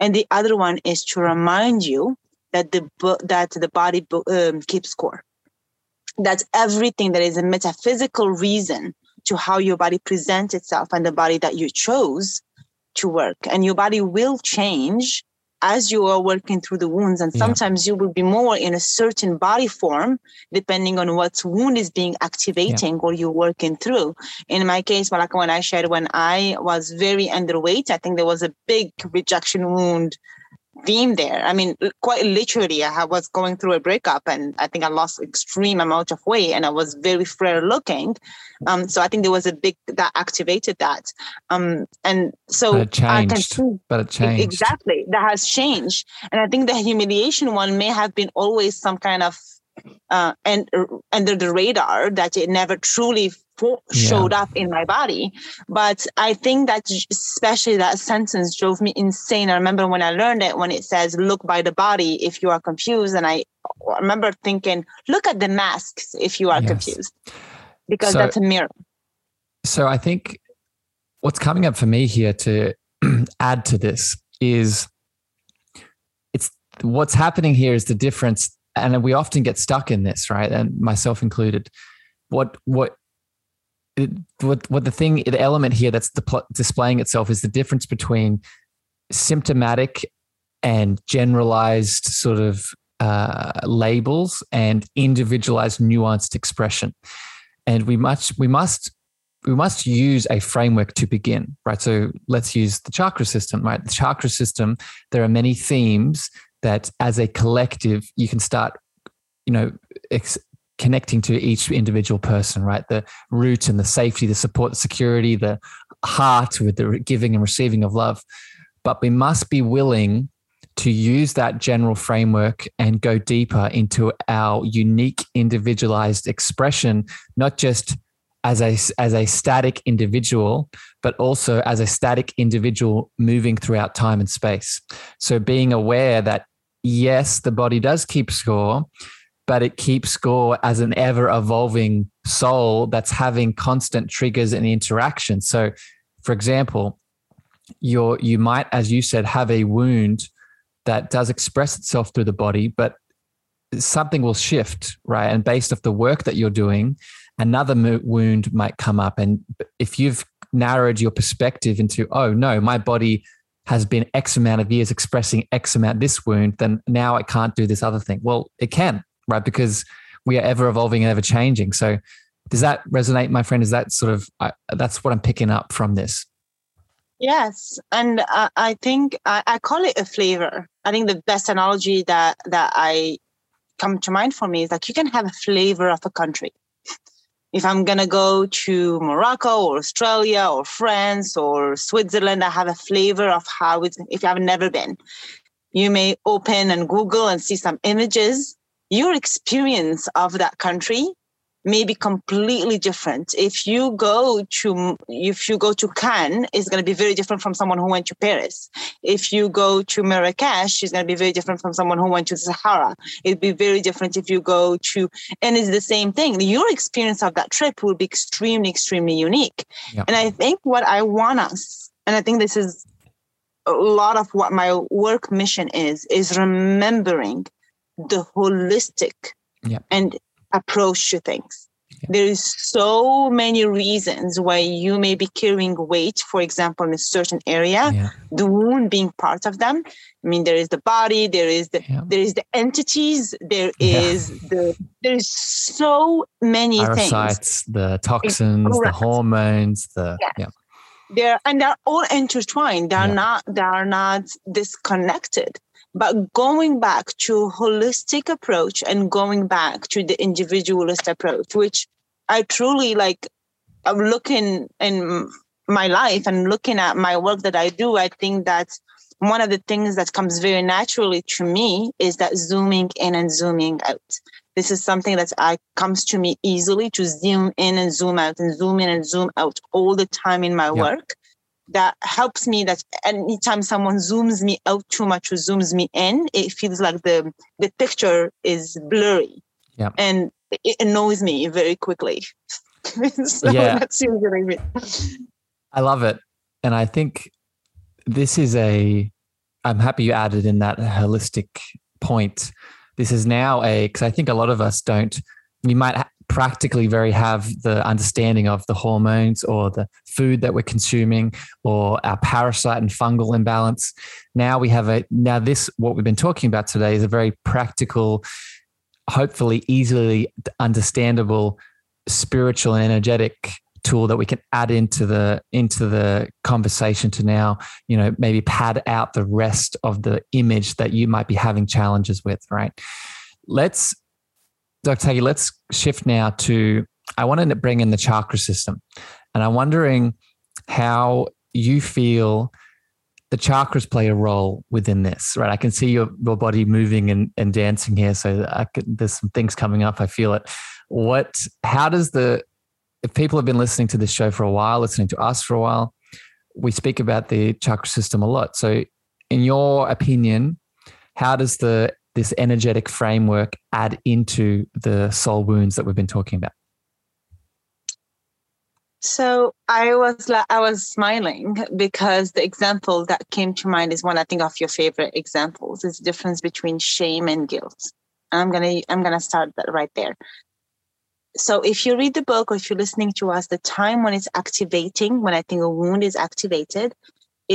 And the other one is to remind you that the that the body um, keeps score. That everything that is a metaphysical reason to how your body presents itself and the body that you chose to work, and your body will change as you are working through the wounds and sometimes yeah. you will be more in a certain body form depending on what wound is being activating yeah. or you're working through in my case like when i shared when i was very underweight i think there was a big rejection wound theme there. I mean, quite literally, I was going through a breakup and I think I lost extreme amount of weight and I was very frail looking. Um, so I think there was a big that activated that. Um, and so but it changed. See, but it changed. Exactly. That has changed. And I think the humiliation one may have been always some kind of uh, and uh, under the radar that it never truly showed yeah. up in my body. But I think that especially that sentence drove me insane. I remember when I learned it, when it says, look by the body if you are confused. And I, I remember thinking, look at the masks if you are yes. confused, because so, that's a mirror. So I think what's coming up for me here to add to this is it's what's happening here is the difference. And we often get stuck in this, right? And myself included. What, what, what what the thing the element here that's displaying itself is the difference between symptomatic and generalized sort of uh, labels and individualized nuanced expression. And we must we must we must use a framework to begin right? So let's use the chakra system right? The chakra system there are many themes that as a collective you can start you know ex- connecting to each individual person, right? The root and the safety, the support, the security, the heart with the giving and receiving of love. But we must be willing to use that general framework and go deeper into our unique individualized expression, not just as a, as a static individual, but also as a static individual moving throughout time and space. So being aware that yes, the body does keep score, but it keeps score as an ever evolving soul that's having constant triggers and interaction. So, for example, you you might, as you said, have a wound that does express itself through the body, but something will shift, right? And based off the work that you're doing, another wound might come up. And if you've narrowed your perspective into, oh no, my body has been X amount of years expressing X amount this wound, then now I can't do this other thing. Well, it can, right? Because we are ever evolving and ever changing. So, does that resonate, my friend? Is that sort of uh, that's what I'm picking up from this? Yes, and uh, I think I, I, call it a flavor. I think the best analogy that that I come to mind for me is like you can have a flavor of a country. If I'm gonna go to Morocco or Australia or France or Switzerland, I have a flavor of how it's. If you have never been, you may open and Google and see some images your experience of that country may be completely different. If you go to if you go to Cannes, it's going to be very different from someone who went to Paris. If you go to Marrakesh, it's going to be very different from someone who went to the Sahara. It'd be very different if you go to, and it's the same thing. Your experience of that trip will be extremely, extremely unique. And I think what I want us, and I think this is a lot of what my work mission is, is remembering the holistic yeah. and approach to things. Yeah. There is so many reasons why you may be carrying weight, for example, in a certain area, yeah. the wound being part of them. I mean, there is the body, there is the there is the entities, there is the there is so many Parasites, things. the toxins, the hormones, the yeah. They're and they're all intertwined. They're not they are not disconnected but going back to holistic approach and going back to the individualist approach which i truly like i'm looking in my life and looking at my work that i do i think that one of the things that comes very naturally to me is that zooming in and zooming out. This is something that I comes to me easily to zoom in and zoom out and zoom in and zoom out all the time in my work that helps me that anytime someone zooms me out too much or zooms me in, it feels like the the picture is blurry. Yeah. And it annoys me very quickly. so yeah. that's usually I love it. And I think this is a, I'm happy you added in that holistic point. This is now a, because I think a lot of us don't, we might practically very have the understanding of the hormones or the food that we're consuming or our parasite and fungal imbalance. Now we have a, now this, what we've been talking about today is a very practical, hopefully easily understandable spiritual and energetic tool that we can add into the into the conversation to now you know maybe pad out the rest of the image that you might be having challenges with right let's dr. Taggy let's shift now to i want to bring in the chakra system. And i'm wondering how you feel the chakras play a role within this right? I can see your, your body moving and, and dancing here so there's some things coming up i feel it. What how does the if people have been listening to this show for a while, listening to us for a while, we speak about the chakra system a lot. So, in your opinion, how does the this energetic framework add into the soul wounds that we've been talking about? So I was I was smiling because the example that came to mind is one I think of your favorite examples is the difference between shame and guilt. I'm gonna I'm gonna start that right there so if you read the book or if you're listening to us, the time when it's activating, when I think a wound is activated,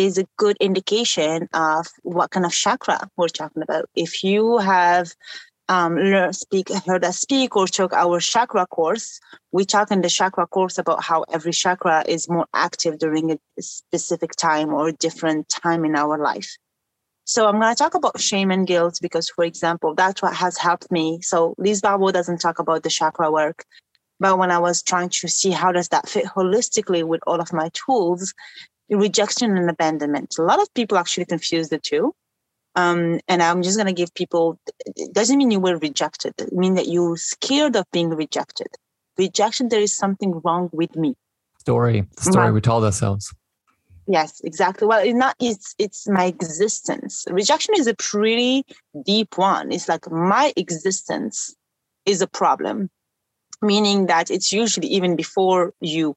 is a good indication of what kind of chakra we're talking about. If you have um, speak, heard us speak or took our chakra course, we talk in the chakra course about how every chakra is more active during a specific time or a different time in our life. So I'm going to talk about shame and guilt because, for example, that's what has helped me. So Lise Bourbeau doesn't talk about the chakra work, but when I was trying to see how does that fit holistically with all of my tools, rejection and abandonment. A lot of people actually confuse the two. Um, and I'm just going to give people, it doesn't mean you were rejected. It means that you're scared of being rejected. Rejection, there is something wrong with me. Story, the story my, we told ourselves. Yes, exactly. Well, it's not it's it's my existence. Rejection is a pretty deep one. It's like my existence is a problem, meaning that it's usually even before you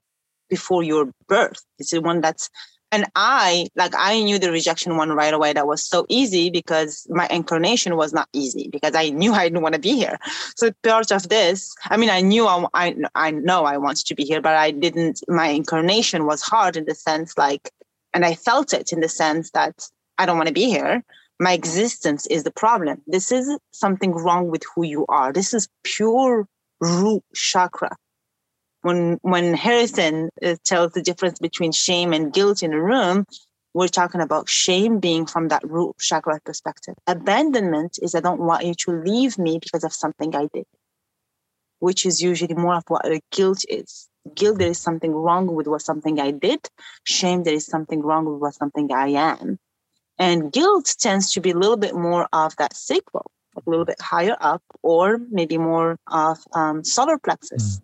before your birth. It's the one that's and I like I knew the rejection one right away. That was so easy because my incarnation was not easy because I knew I didn't want to be here. So part of this, I mean, I knew I, I I know I wanted to be here, but I didn't. My incarnation was hard in the sense like and I felt it in the sense that I don't want to be here. My existence is the problem. This is something wrong with who you are. This is pure root chakra. When when Harrison uh, tells the difference between shame and guilt in a room, we're talking about shame being from that root chakra perspective. Abandonment is I don't want you to leave me because of something I did, which is usually more of what a guilt is guilt there is something wrong with what something i did shame there is something wrong with what something i am and guilt tends to be a little bit more of that sacral a little bit higher up or maybe more of um, solar plexus mm.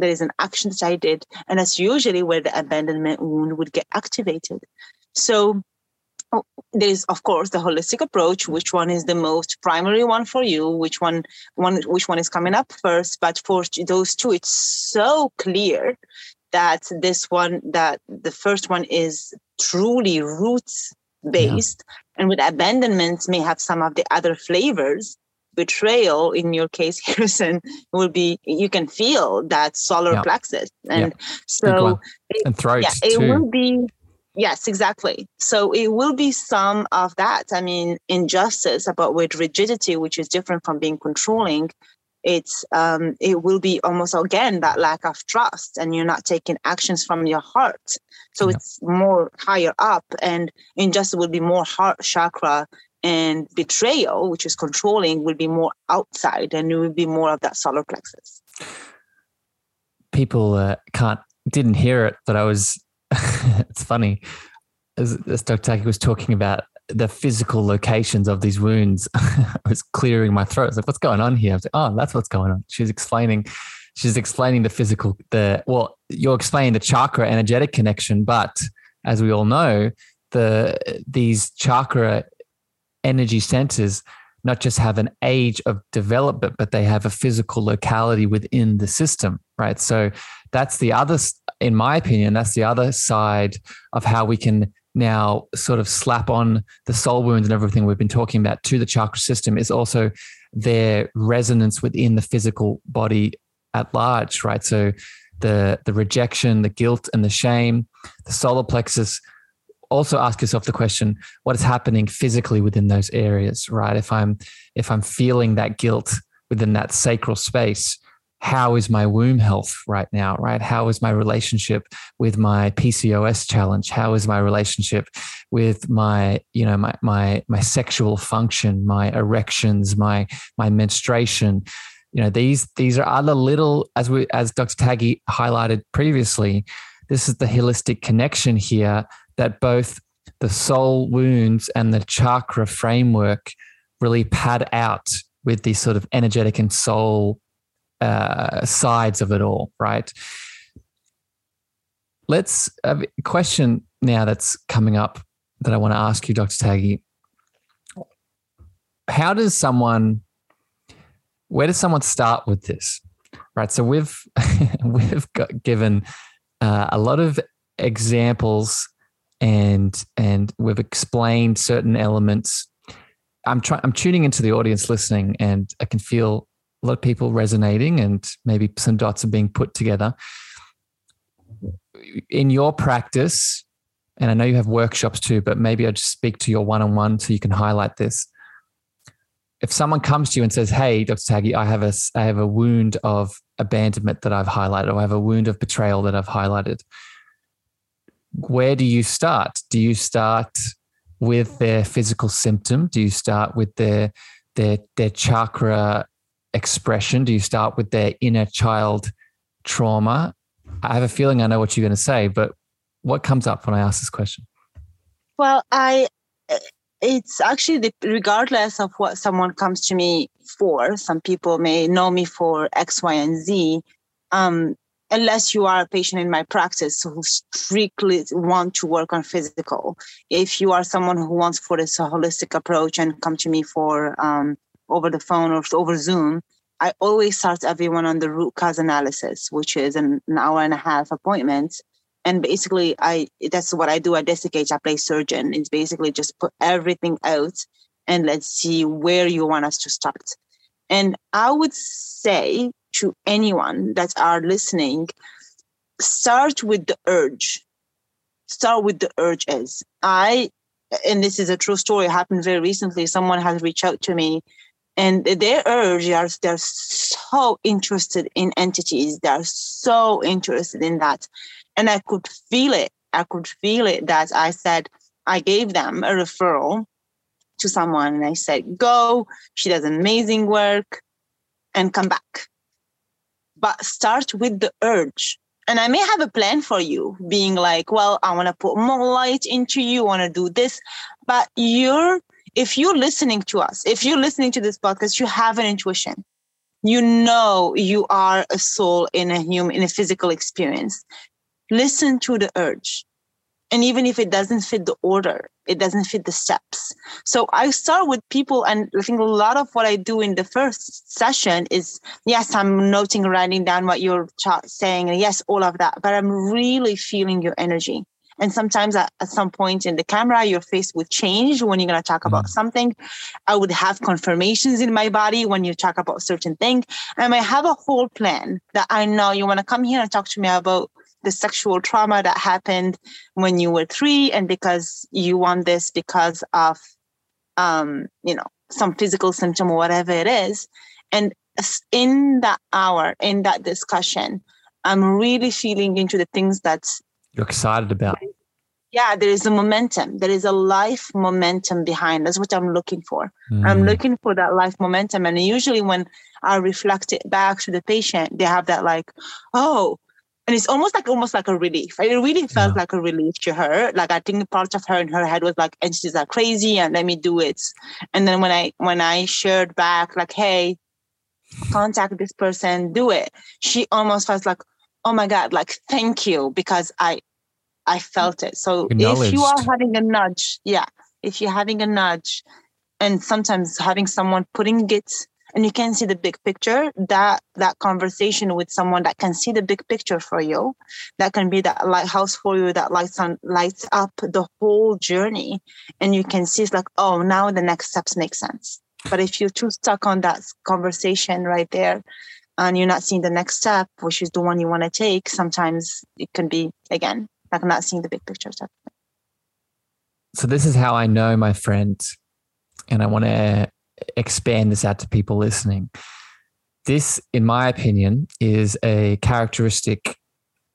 There is an action that i did and that's usually where the abandonment wound would get activated so oh, there's of course the holistic approach which one is the most primary one for you which one one which one is coming up first but for those two it's so clear that this one that the first one is truly roots based yeah. and with abandonment may have some of the other flavors betrayal in your case harrison will be you can feel that solar yeah. plexus and yeah. so it, and throat yeah, it too. will be Yes, exactly. So it will be some of that. I mean, injustice about with rigidity, which is different from being controlling. It's um, it will be almost again that lack of trust, and you're not taking actions from your heart. So yeah. it's more higher up, and injustice will be more heart chakra, and betrayal, which is controlling, will be more outside, and it will be more of that solar plexus. People uh, can't didn't hear it, but I was it's funny as, as Dr. Taggy was talking about the physical locations of these wounds. I was clearing my throat. I was like, what's going on here? I was like, oh, that's what's going on. She's explaining, she's explaining the physical, the well, you're explaining the chakra energetic connection, but as we all know, the these chakra energy centers not just have an age of development, but they have a physical locality within the system, right? So that's the other in my opinion, that's the other side of how we can now sort of slap on the soul wounds and everything we've been talking about to the chakra system is also their resonance within the physical body at large, right? So the the rejection, the guilt, and the shame, the solar plexus. Also, ask yourself the question: What is happening physically within those areas, right? If I'm if I'm feeling that guilt within that sacral space, how is my womb health right now right? How is my relationship with my pcos challenge? How is my relationship with my you know my my my sexual function my erections my my menstruation? You know these these are other little as we as dr taggy highlighted previously this is the holistic connection here that both the soul wounds and the chakra framework really pad out with these sort of energetic and soul uh, sides of it all, right? Let's a question now that's coming up that I want to ask you, Dr. Taggy. How does someone, where does someone start with this? Right. So we've we've got given uh, a lot of examples and and we've explained certain elements. I'm trying. I'm tuning into the audience listening, and I can feel a lot of people resonating and maybe some dots are being put together. In your practice, and I know you have workshops too, but maybe I just speak to your one on one so you can highlight this. If someone comes to you and says, Hey, Dr. Taggy, I have a, I have a wound of abandonment that I've highlighted, or I have a wound of betrayal that I've highlighted, where do you start? Do you start with their physical symptom? Do you start with their their their chakra expression? Do you start with their inner child trauma? I have a feeling I know what you're going to say, but what comes up when I ask this question? Well, I it's actually the, regardless of what someone comes to me for. Some people may know me for X, Y, and Z. Um, unless you are a patient in my practice who strictly want to work on physical. If you are someone who wants for this holistic approach and come to me for um, over the phone or over Zoom, I always start everyone on the root cause analysis, which is an, an hour and a half appointment. And basically, I that's what I do at Desiccate. I play surgeon. It's basically just put everything out and let's see where you want us to start. And I would say to anyone that are listening, start with the urge. Start with the urge urges. I, and this is a true story, happened very recently. Someone has reached out to me and their urge are they're so interested in entities they're so interested in that and i could feel it i could feel it that i said i gave them a referral to someone and i said go she does amazing work and come back but start with the urge and i may have a plan for you being like well i want to put more light into you want to do this but you're if you're listening to us, if you're listening to this podcast, you have an intuition. You know you are a soul in a human, in a physical experience. Listen to the urge. And even if it doesn't fit the order, it doesn't fit the steps. So I start with people, and I think a lot of what I do in the first session is yes, I'm noting, writing down what you're saying, and yes, all of that, but I'm really feeling your energy. And sometimes at, at, some point in the camera, your face would change when you're going to talk about mm. something. I would have confirmations in my body when you talk about certain thing. And I have a whole plan that I know you want to come here and talk to me about the sexual trauma that happened when you were three and because you want this because of um, you know, some physical symptom or whatever it is. And in that hour, in that discussion, I'm really feeling into the things that you're excited about. Yeah, there is a momentum. There is a life momentum behind. That's what I'm looking for. Mm. I'm looking for that life momentum. And usually when I reflect it back to the patient, they have that like, oh, and it's almost like almost like a relief. It really felt yeah. like a relief to her. Like I think part of her in her head was like, and she's like crazy and let me do it. And then when I when I shared back, like, hey, contact this person, do it, she almost felt like, oh my god like thank you because i i felt it so if you are having a nudge yeah if you're having a nudge and sometimes having someone putting it and you can see the big picture that that conversation with someone that can see the big picture for you that can be that lighthouse for you that lights on lights up the whole journey and you can see it's like oh now the next steps make sense. But if you're too stuck on that conversation right there and you're not seeing the next step which is the one you want to take sometimes it can be again like not seeing the big picture stuff. So this is how i know my friends and i want to expand this out to people listening. This, in my opinion, is a characteristic,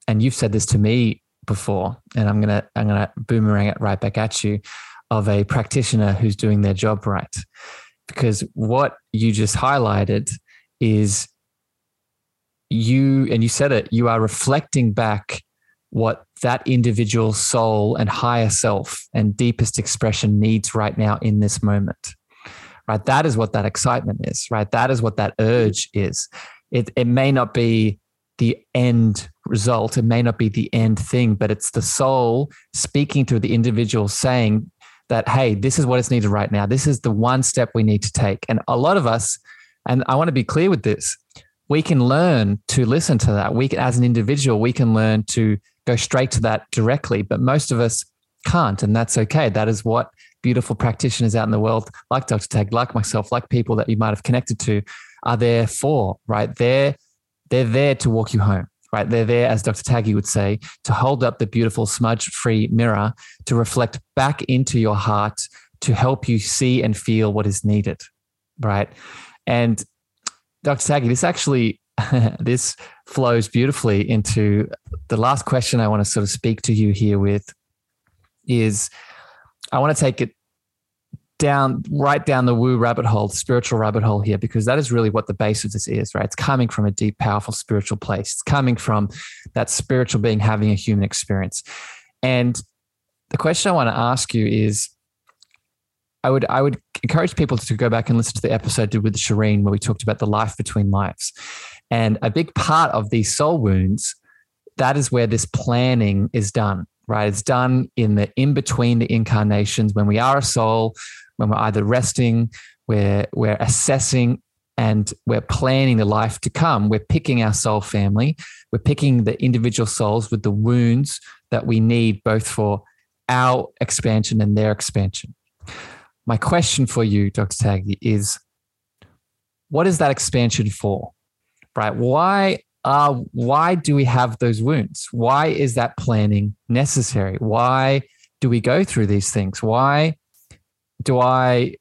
and you've said this to me before, and I'm gonna I'm gonna boomerang it right back at you, of a practitioner who's doing their job right. Because what you just highlighted is you, and you said it, you are reflecting back what that individual soul and higher self and deepest expression needs right now in this moment right? That is what that excitement is, right? That is what that urge is. It, it may not be the end result, it may not be the end thing, but it's the soul speaking through the individual saying that, hey, this is what is needed right now. This is the one step we need to take. And a lot of us, and I want to be clear with this, we can learn to listen to that. We as an individual, we can learn to go straight to that directly, but most of us can't. And that's okay. That is what beautiful practitioners out in the world, like Dr. Tag, like myself, like people that you might have connected to, are there for, right? They're, they're there to walk you home, right? They're there, as Dr. Taggy would say, to hold up the beautiful smudge free mirror to reflect back into your heart to help you see and feel what is needed, right? And Dr. Taggy, this actually, this flows beautifully into the last question I want to sort of speak to you here with is I want to take it down right down the woo rabbit hole, spiritual rabbit hole here, because that is really what the base of this is, right? It's coming from a deep, powerful spiritual place. It's coming from that spiritual being having a human experience. And the question I want to ask you is I would I would encourage people to go back and listen to the episode with Shireen where we talked about the life between lives. And a big part of these soul wounds, that is where this planning is done right? It's done in the in between the incarnations when we are a soul, when we're either resting, we're, we're assessing and we're planning the life to come. We're picking our soul family. We're picking the individual souls with the wounds that we need both for our expansion and their expansion. My question for you, Dr. Taggy, is what is that expansion for? Right? Why uh, why do we have those wounds? Why is that planning necessary? Why do we go through these things? Why do I,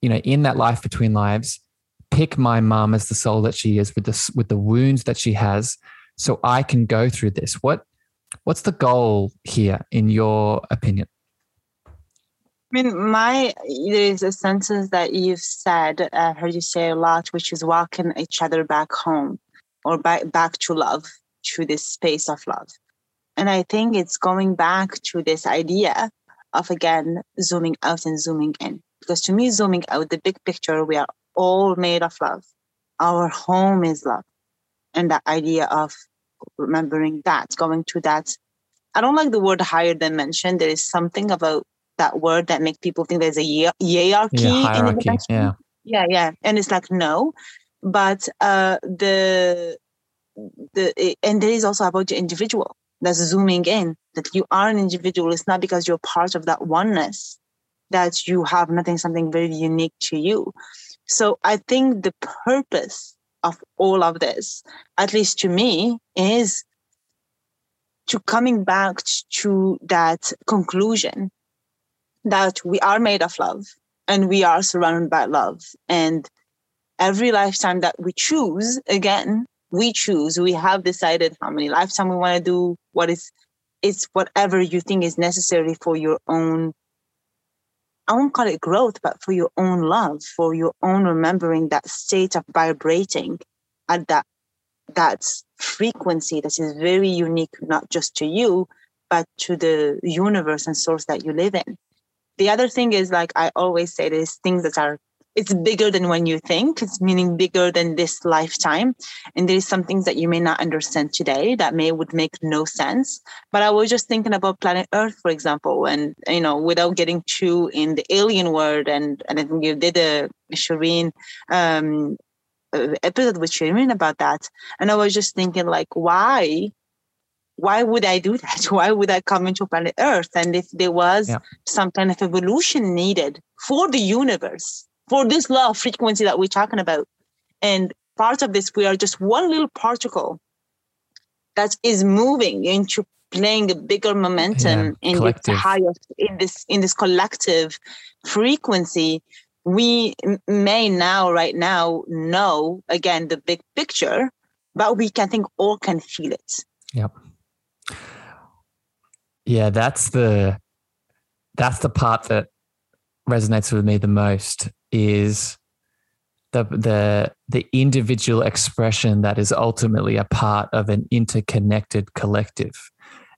you know, in that life between lives, pick my mom as the soul that she is with the with the wounds that she has, so I can go through this? What what's the goal here, in your opinion? I mean, my there's a sentence that you've said, I uh, heard you say a lot, which is walking each other back home or back, back to love, to this space of love. And I think it's going back to this idea of again zooming out and zooming in. Because to me, zooming out, the big picture, we are all made of love. Our home is love. And that idea of remembering that, going to that. I don't like the word higher dimension. There is something about that word that makes people think there's a hierarchy. Yeah, hierarchy. Yeah. Yeah, yeah. And it's like, no, but uh, the the and there is also about the individual that's zooming in that you are an individual. It's not because you're part of that oneness that you have nothing something very unique to you. So i think the purpose of all of this at least to me is to coming back to that conclusion that we are made of love and we are surrounded by love. And every lifetime that we choose, again, we choose. We have decided how many lifetime we want to do, what is it's whatever you think is necessary for your own I won't call it growth, but for your own love, for your own remembering that state of vibrating at that that frequency that is very unique, not just to you, but to the universe and source that you live in. The other thing is like I always say, there's things that are it's bigger than when you think it's meaning bigger than this lifetime and there is some things that you may not understand today that may would make no sense but i was just thinking about planet earth for example and you know without getting too in the alien world and and i think you did a shireen um episode with shireen about that and i was just thinking like why why would I do that? Why would I come into planet Earth? And if there was yeah. some kind of evolution needed for the universe, for this law of frequency that we're talking about. And part of this, we are just one little particle that is moving into playing a bigger momentum yeah, in this highest in this in this collective frequency. We may now right now know again the big picture but we can think all can feel it. Yep. Yeah that's the that's the part that resonates with me the most is the the the individual expression that is ultimately a part of an interconnected collective.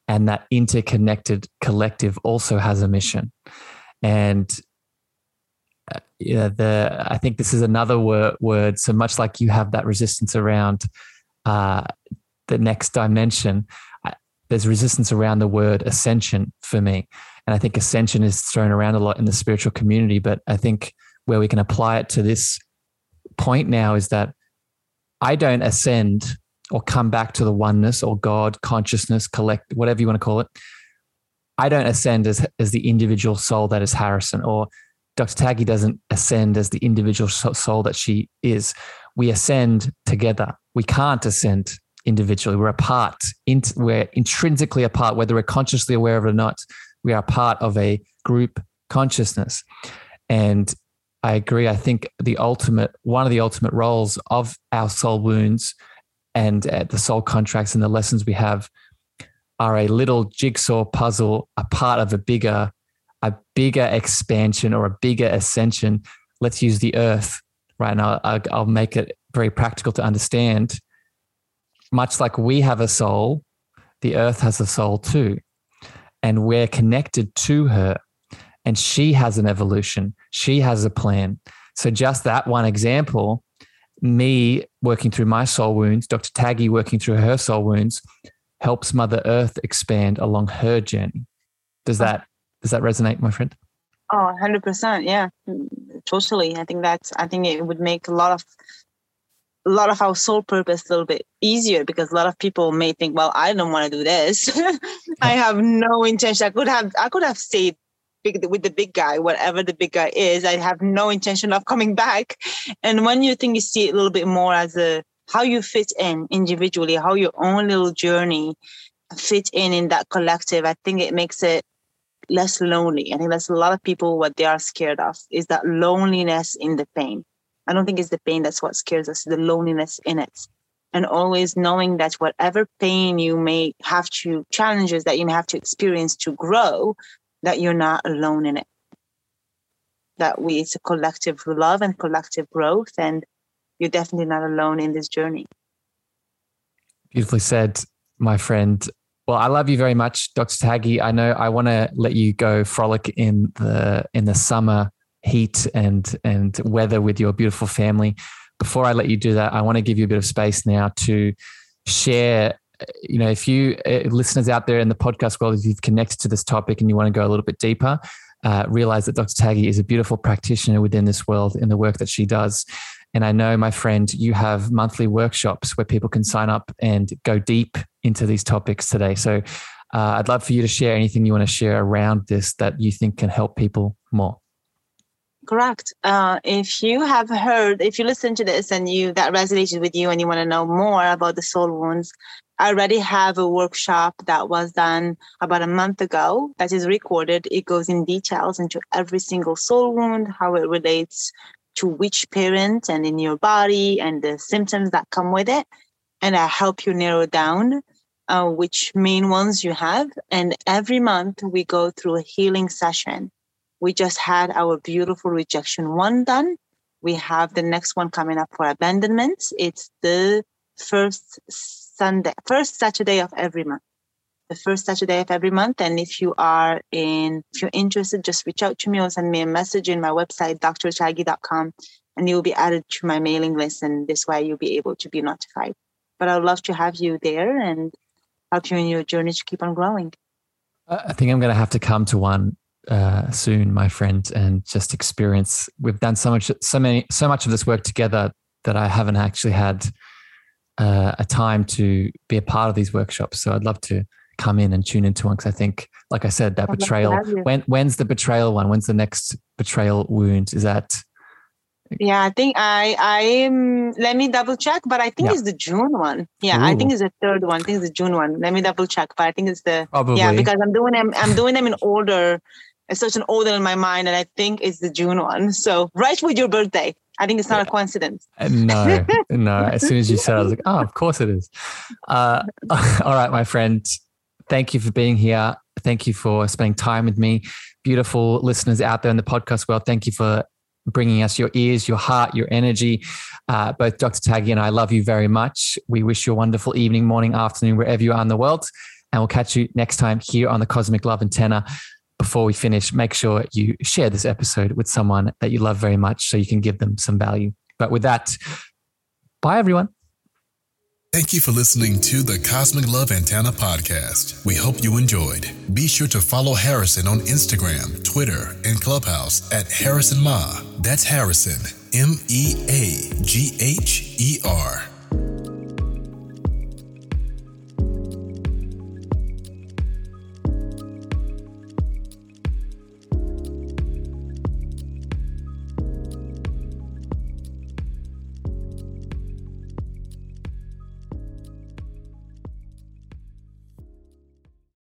And that interconnected collective also has a mission. And uh, yeah the i think this is another word, word. So much like you have that resistance around uh, the next dimension there's resistance around the word ascension for me. And i think ascension is thrown around a lot in the spiritual community but i think where we can apply it to this point now is that I don't ascend or come back to the oneness or God, consciousness, collect, whatever you want to call it. I don't ascend as, as the individual soul that is Harrison, or Dr. Taggy doesn't ascend as the individual soul that she is. We ascend together. We can't ascend individually. We're a part, we're intrinsically apart, whether we're consciously aware of it or not. We are part of a group consciousness. And I agree. I think the ultimate, one of the ultimate roles of our soul wounds and uh, the soul contracts and the lessons we have are a little jigsaw puzzle, a part of a bigger, a bigger expansion or a bigger ascension. Let's use the earth right now. I'll, I'll make it very practical to understand. Much like we have a soul, the earth has a soul too. And we're connected to her and she has an evolution, she has a plan. So, just that one example, me working through my soul wounds, Dr. Taggy working through her soul wounds, helps Mother Earth expand along her journey. Does that does that resonate, my friend? Oh, 100%. Yeah, totally. I think that's, I think it would make a lot of, a lot of our soul purpose a little bit easier because a lot of people may think, well, I don't want to do this. I have no intention. I could have, I could have stayed big with the big guy, whatever the big guy is. I have no intention of coming back. And when you think you see it a little bit more as a how you fit in individually, how your own little journey fit in in that collective, I think it makes it less lonely. I think that's a lot of people what they are scared of is that loneliness in the pain. I don't think it's the pain that's what scares us, the loneliness in it. And always knowing that whatever pain you may have to, challenges that you may have to experience to grow, that you're not alone in it. That we it's a collective love and collective growth, and you're definitely not alone in this journey. Beautifully said, my friend. Well, I love you very much, Dr. Taggy. I know I want to let you go frolic in the in the summer heat and and weather with your beautiful family. Before I let you do that, I want to give you a bit of space now to share you know, if you uh, listeners out there in the podcast world, if you've connected to this topic and you want to go a little bit deeper, uh, realize that Dr. Taggy is a beautiful practitioner within this world in the work that she does. And I know, my friend, you have monthly workshops where people can sign up and go deep into these topics today. So uh, I'd love for you to share anything you want to share around this that you think can help people more. Correct. Uh, if you have heard, if you listen to this and you that resonated with you and you want to know more about the soul wounds, I already have a workshop that was done about a month ago that is recorded. It goes in details into every single soul wound, how it relates to which parent and in your body and the symptoms that come with it. And I help you narrow down uh, which main ones you have. And every month we go through a healing session. We just had our beautiful rejection one done. We have the next one coming up for abandonment. It's the first Sunday, first Saturday of every month. The first Saturday of every month. And if you are in, if you're interested, just reach out to me or send me a message in my website, drtaggy.com, and you'll be added to my mailing list. And this way you'll be able to be notified. But I'd love to have you there and help you in your journey to keep on growing. I think I'm going to have to come to one uh, soon, my friend, and just experience. We've done so much, so many, so much of this work together that I haven't actually had uh, a time to be a part of these workshops. So I'd love to come in and tune into one because I think, like I said, that I'd betrayal. When when's the betrayal one? When's the next betrayal wound? Is that? Yeah, I think I I am. Let me double check, but I think yeah. it's the June one. Yeah, Ooh. I think it's the third one. I think it's the June one. Let me double check, but I think it's the Probably. yeah because I'm doing them. I'm doing them in order. It's such an order in my mind, and I think it's the June one. So right with your birthday. I think it's not yeah. a coincidence. Uh, no, no. As soon as you said, it, I was like, oh, of course it is. Uh, all right, my friend. Thank you for being here. Thank you for spending time with me. Beautiful listeners out there in the podcast world. Thank you for bringing us your ears, your heart, your energy. Uh, both Dr. Taggy and I love you very much. We wish you a wonderful evening, morning, afternoon, wherever you are in the world. And we'll catch you next time here on the Cosmic Love Antenna before we finish, make sure you share this episode with someone that you love very much so you can give them some value. But with that, bye everyone. Thank you for listening to the Cosmic Love Antenna podcast. We hope you enjoyed. Be sure to follow Harrison on Instagram, Twitter, and Clubhouse at Harrison Meagher. That's Harrison, M E A G H E R.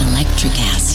Electrocast.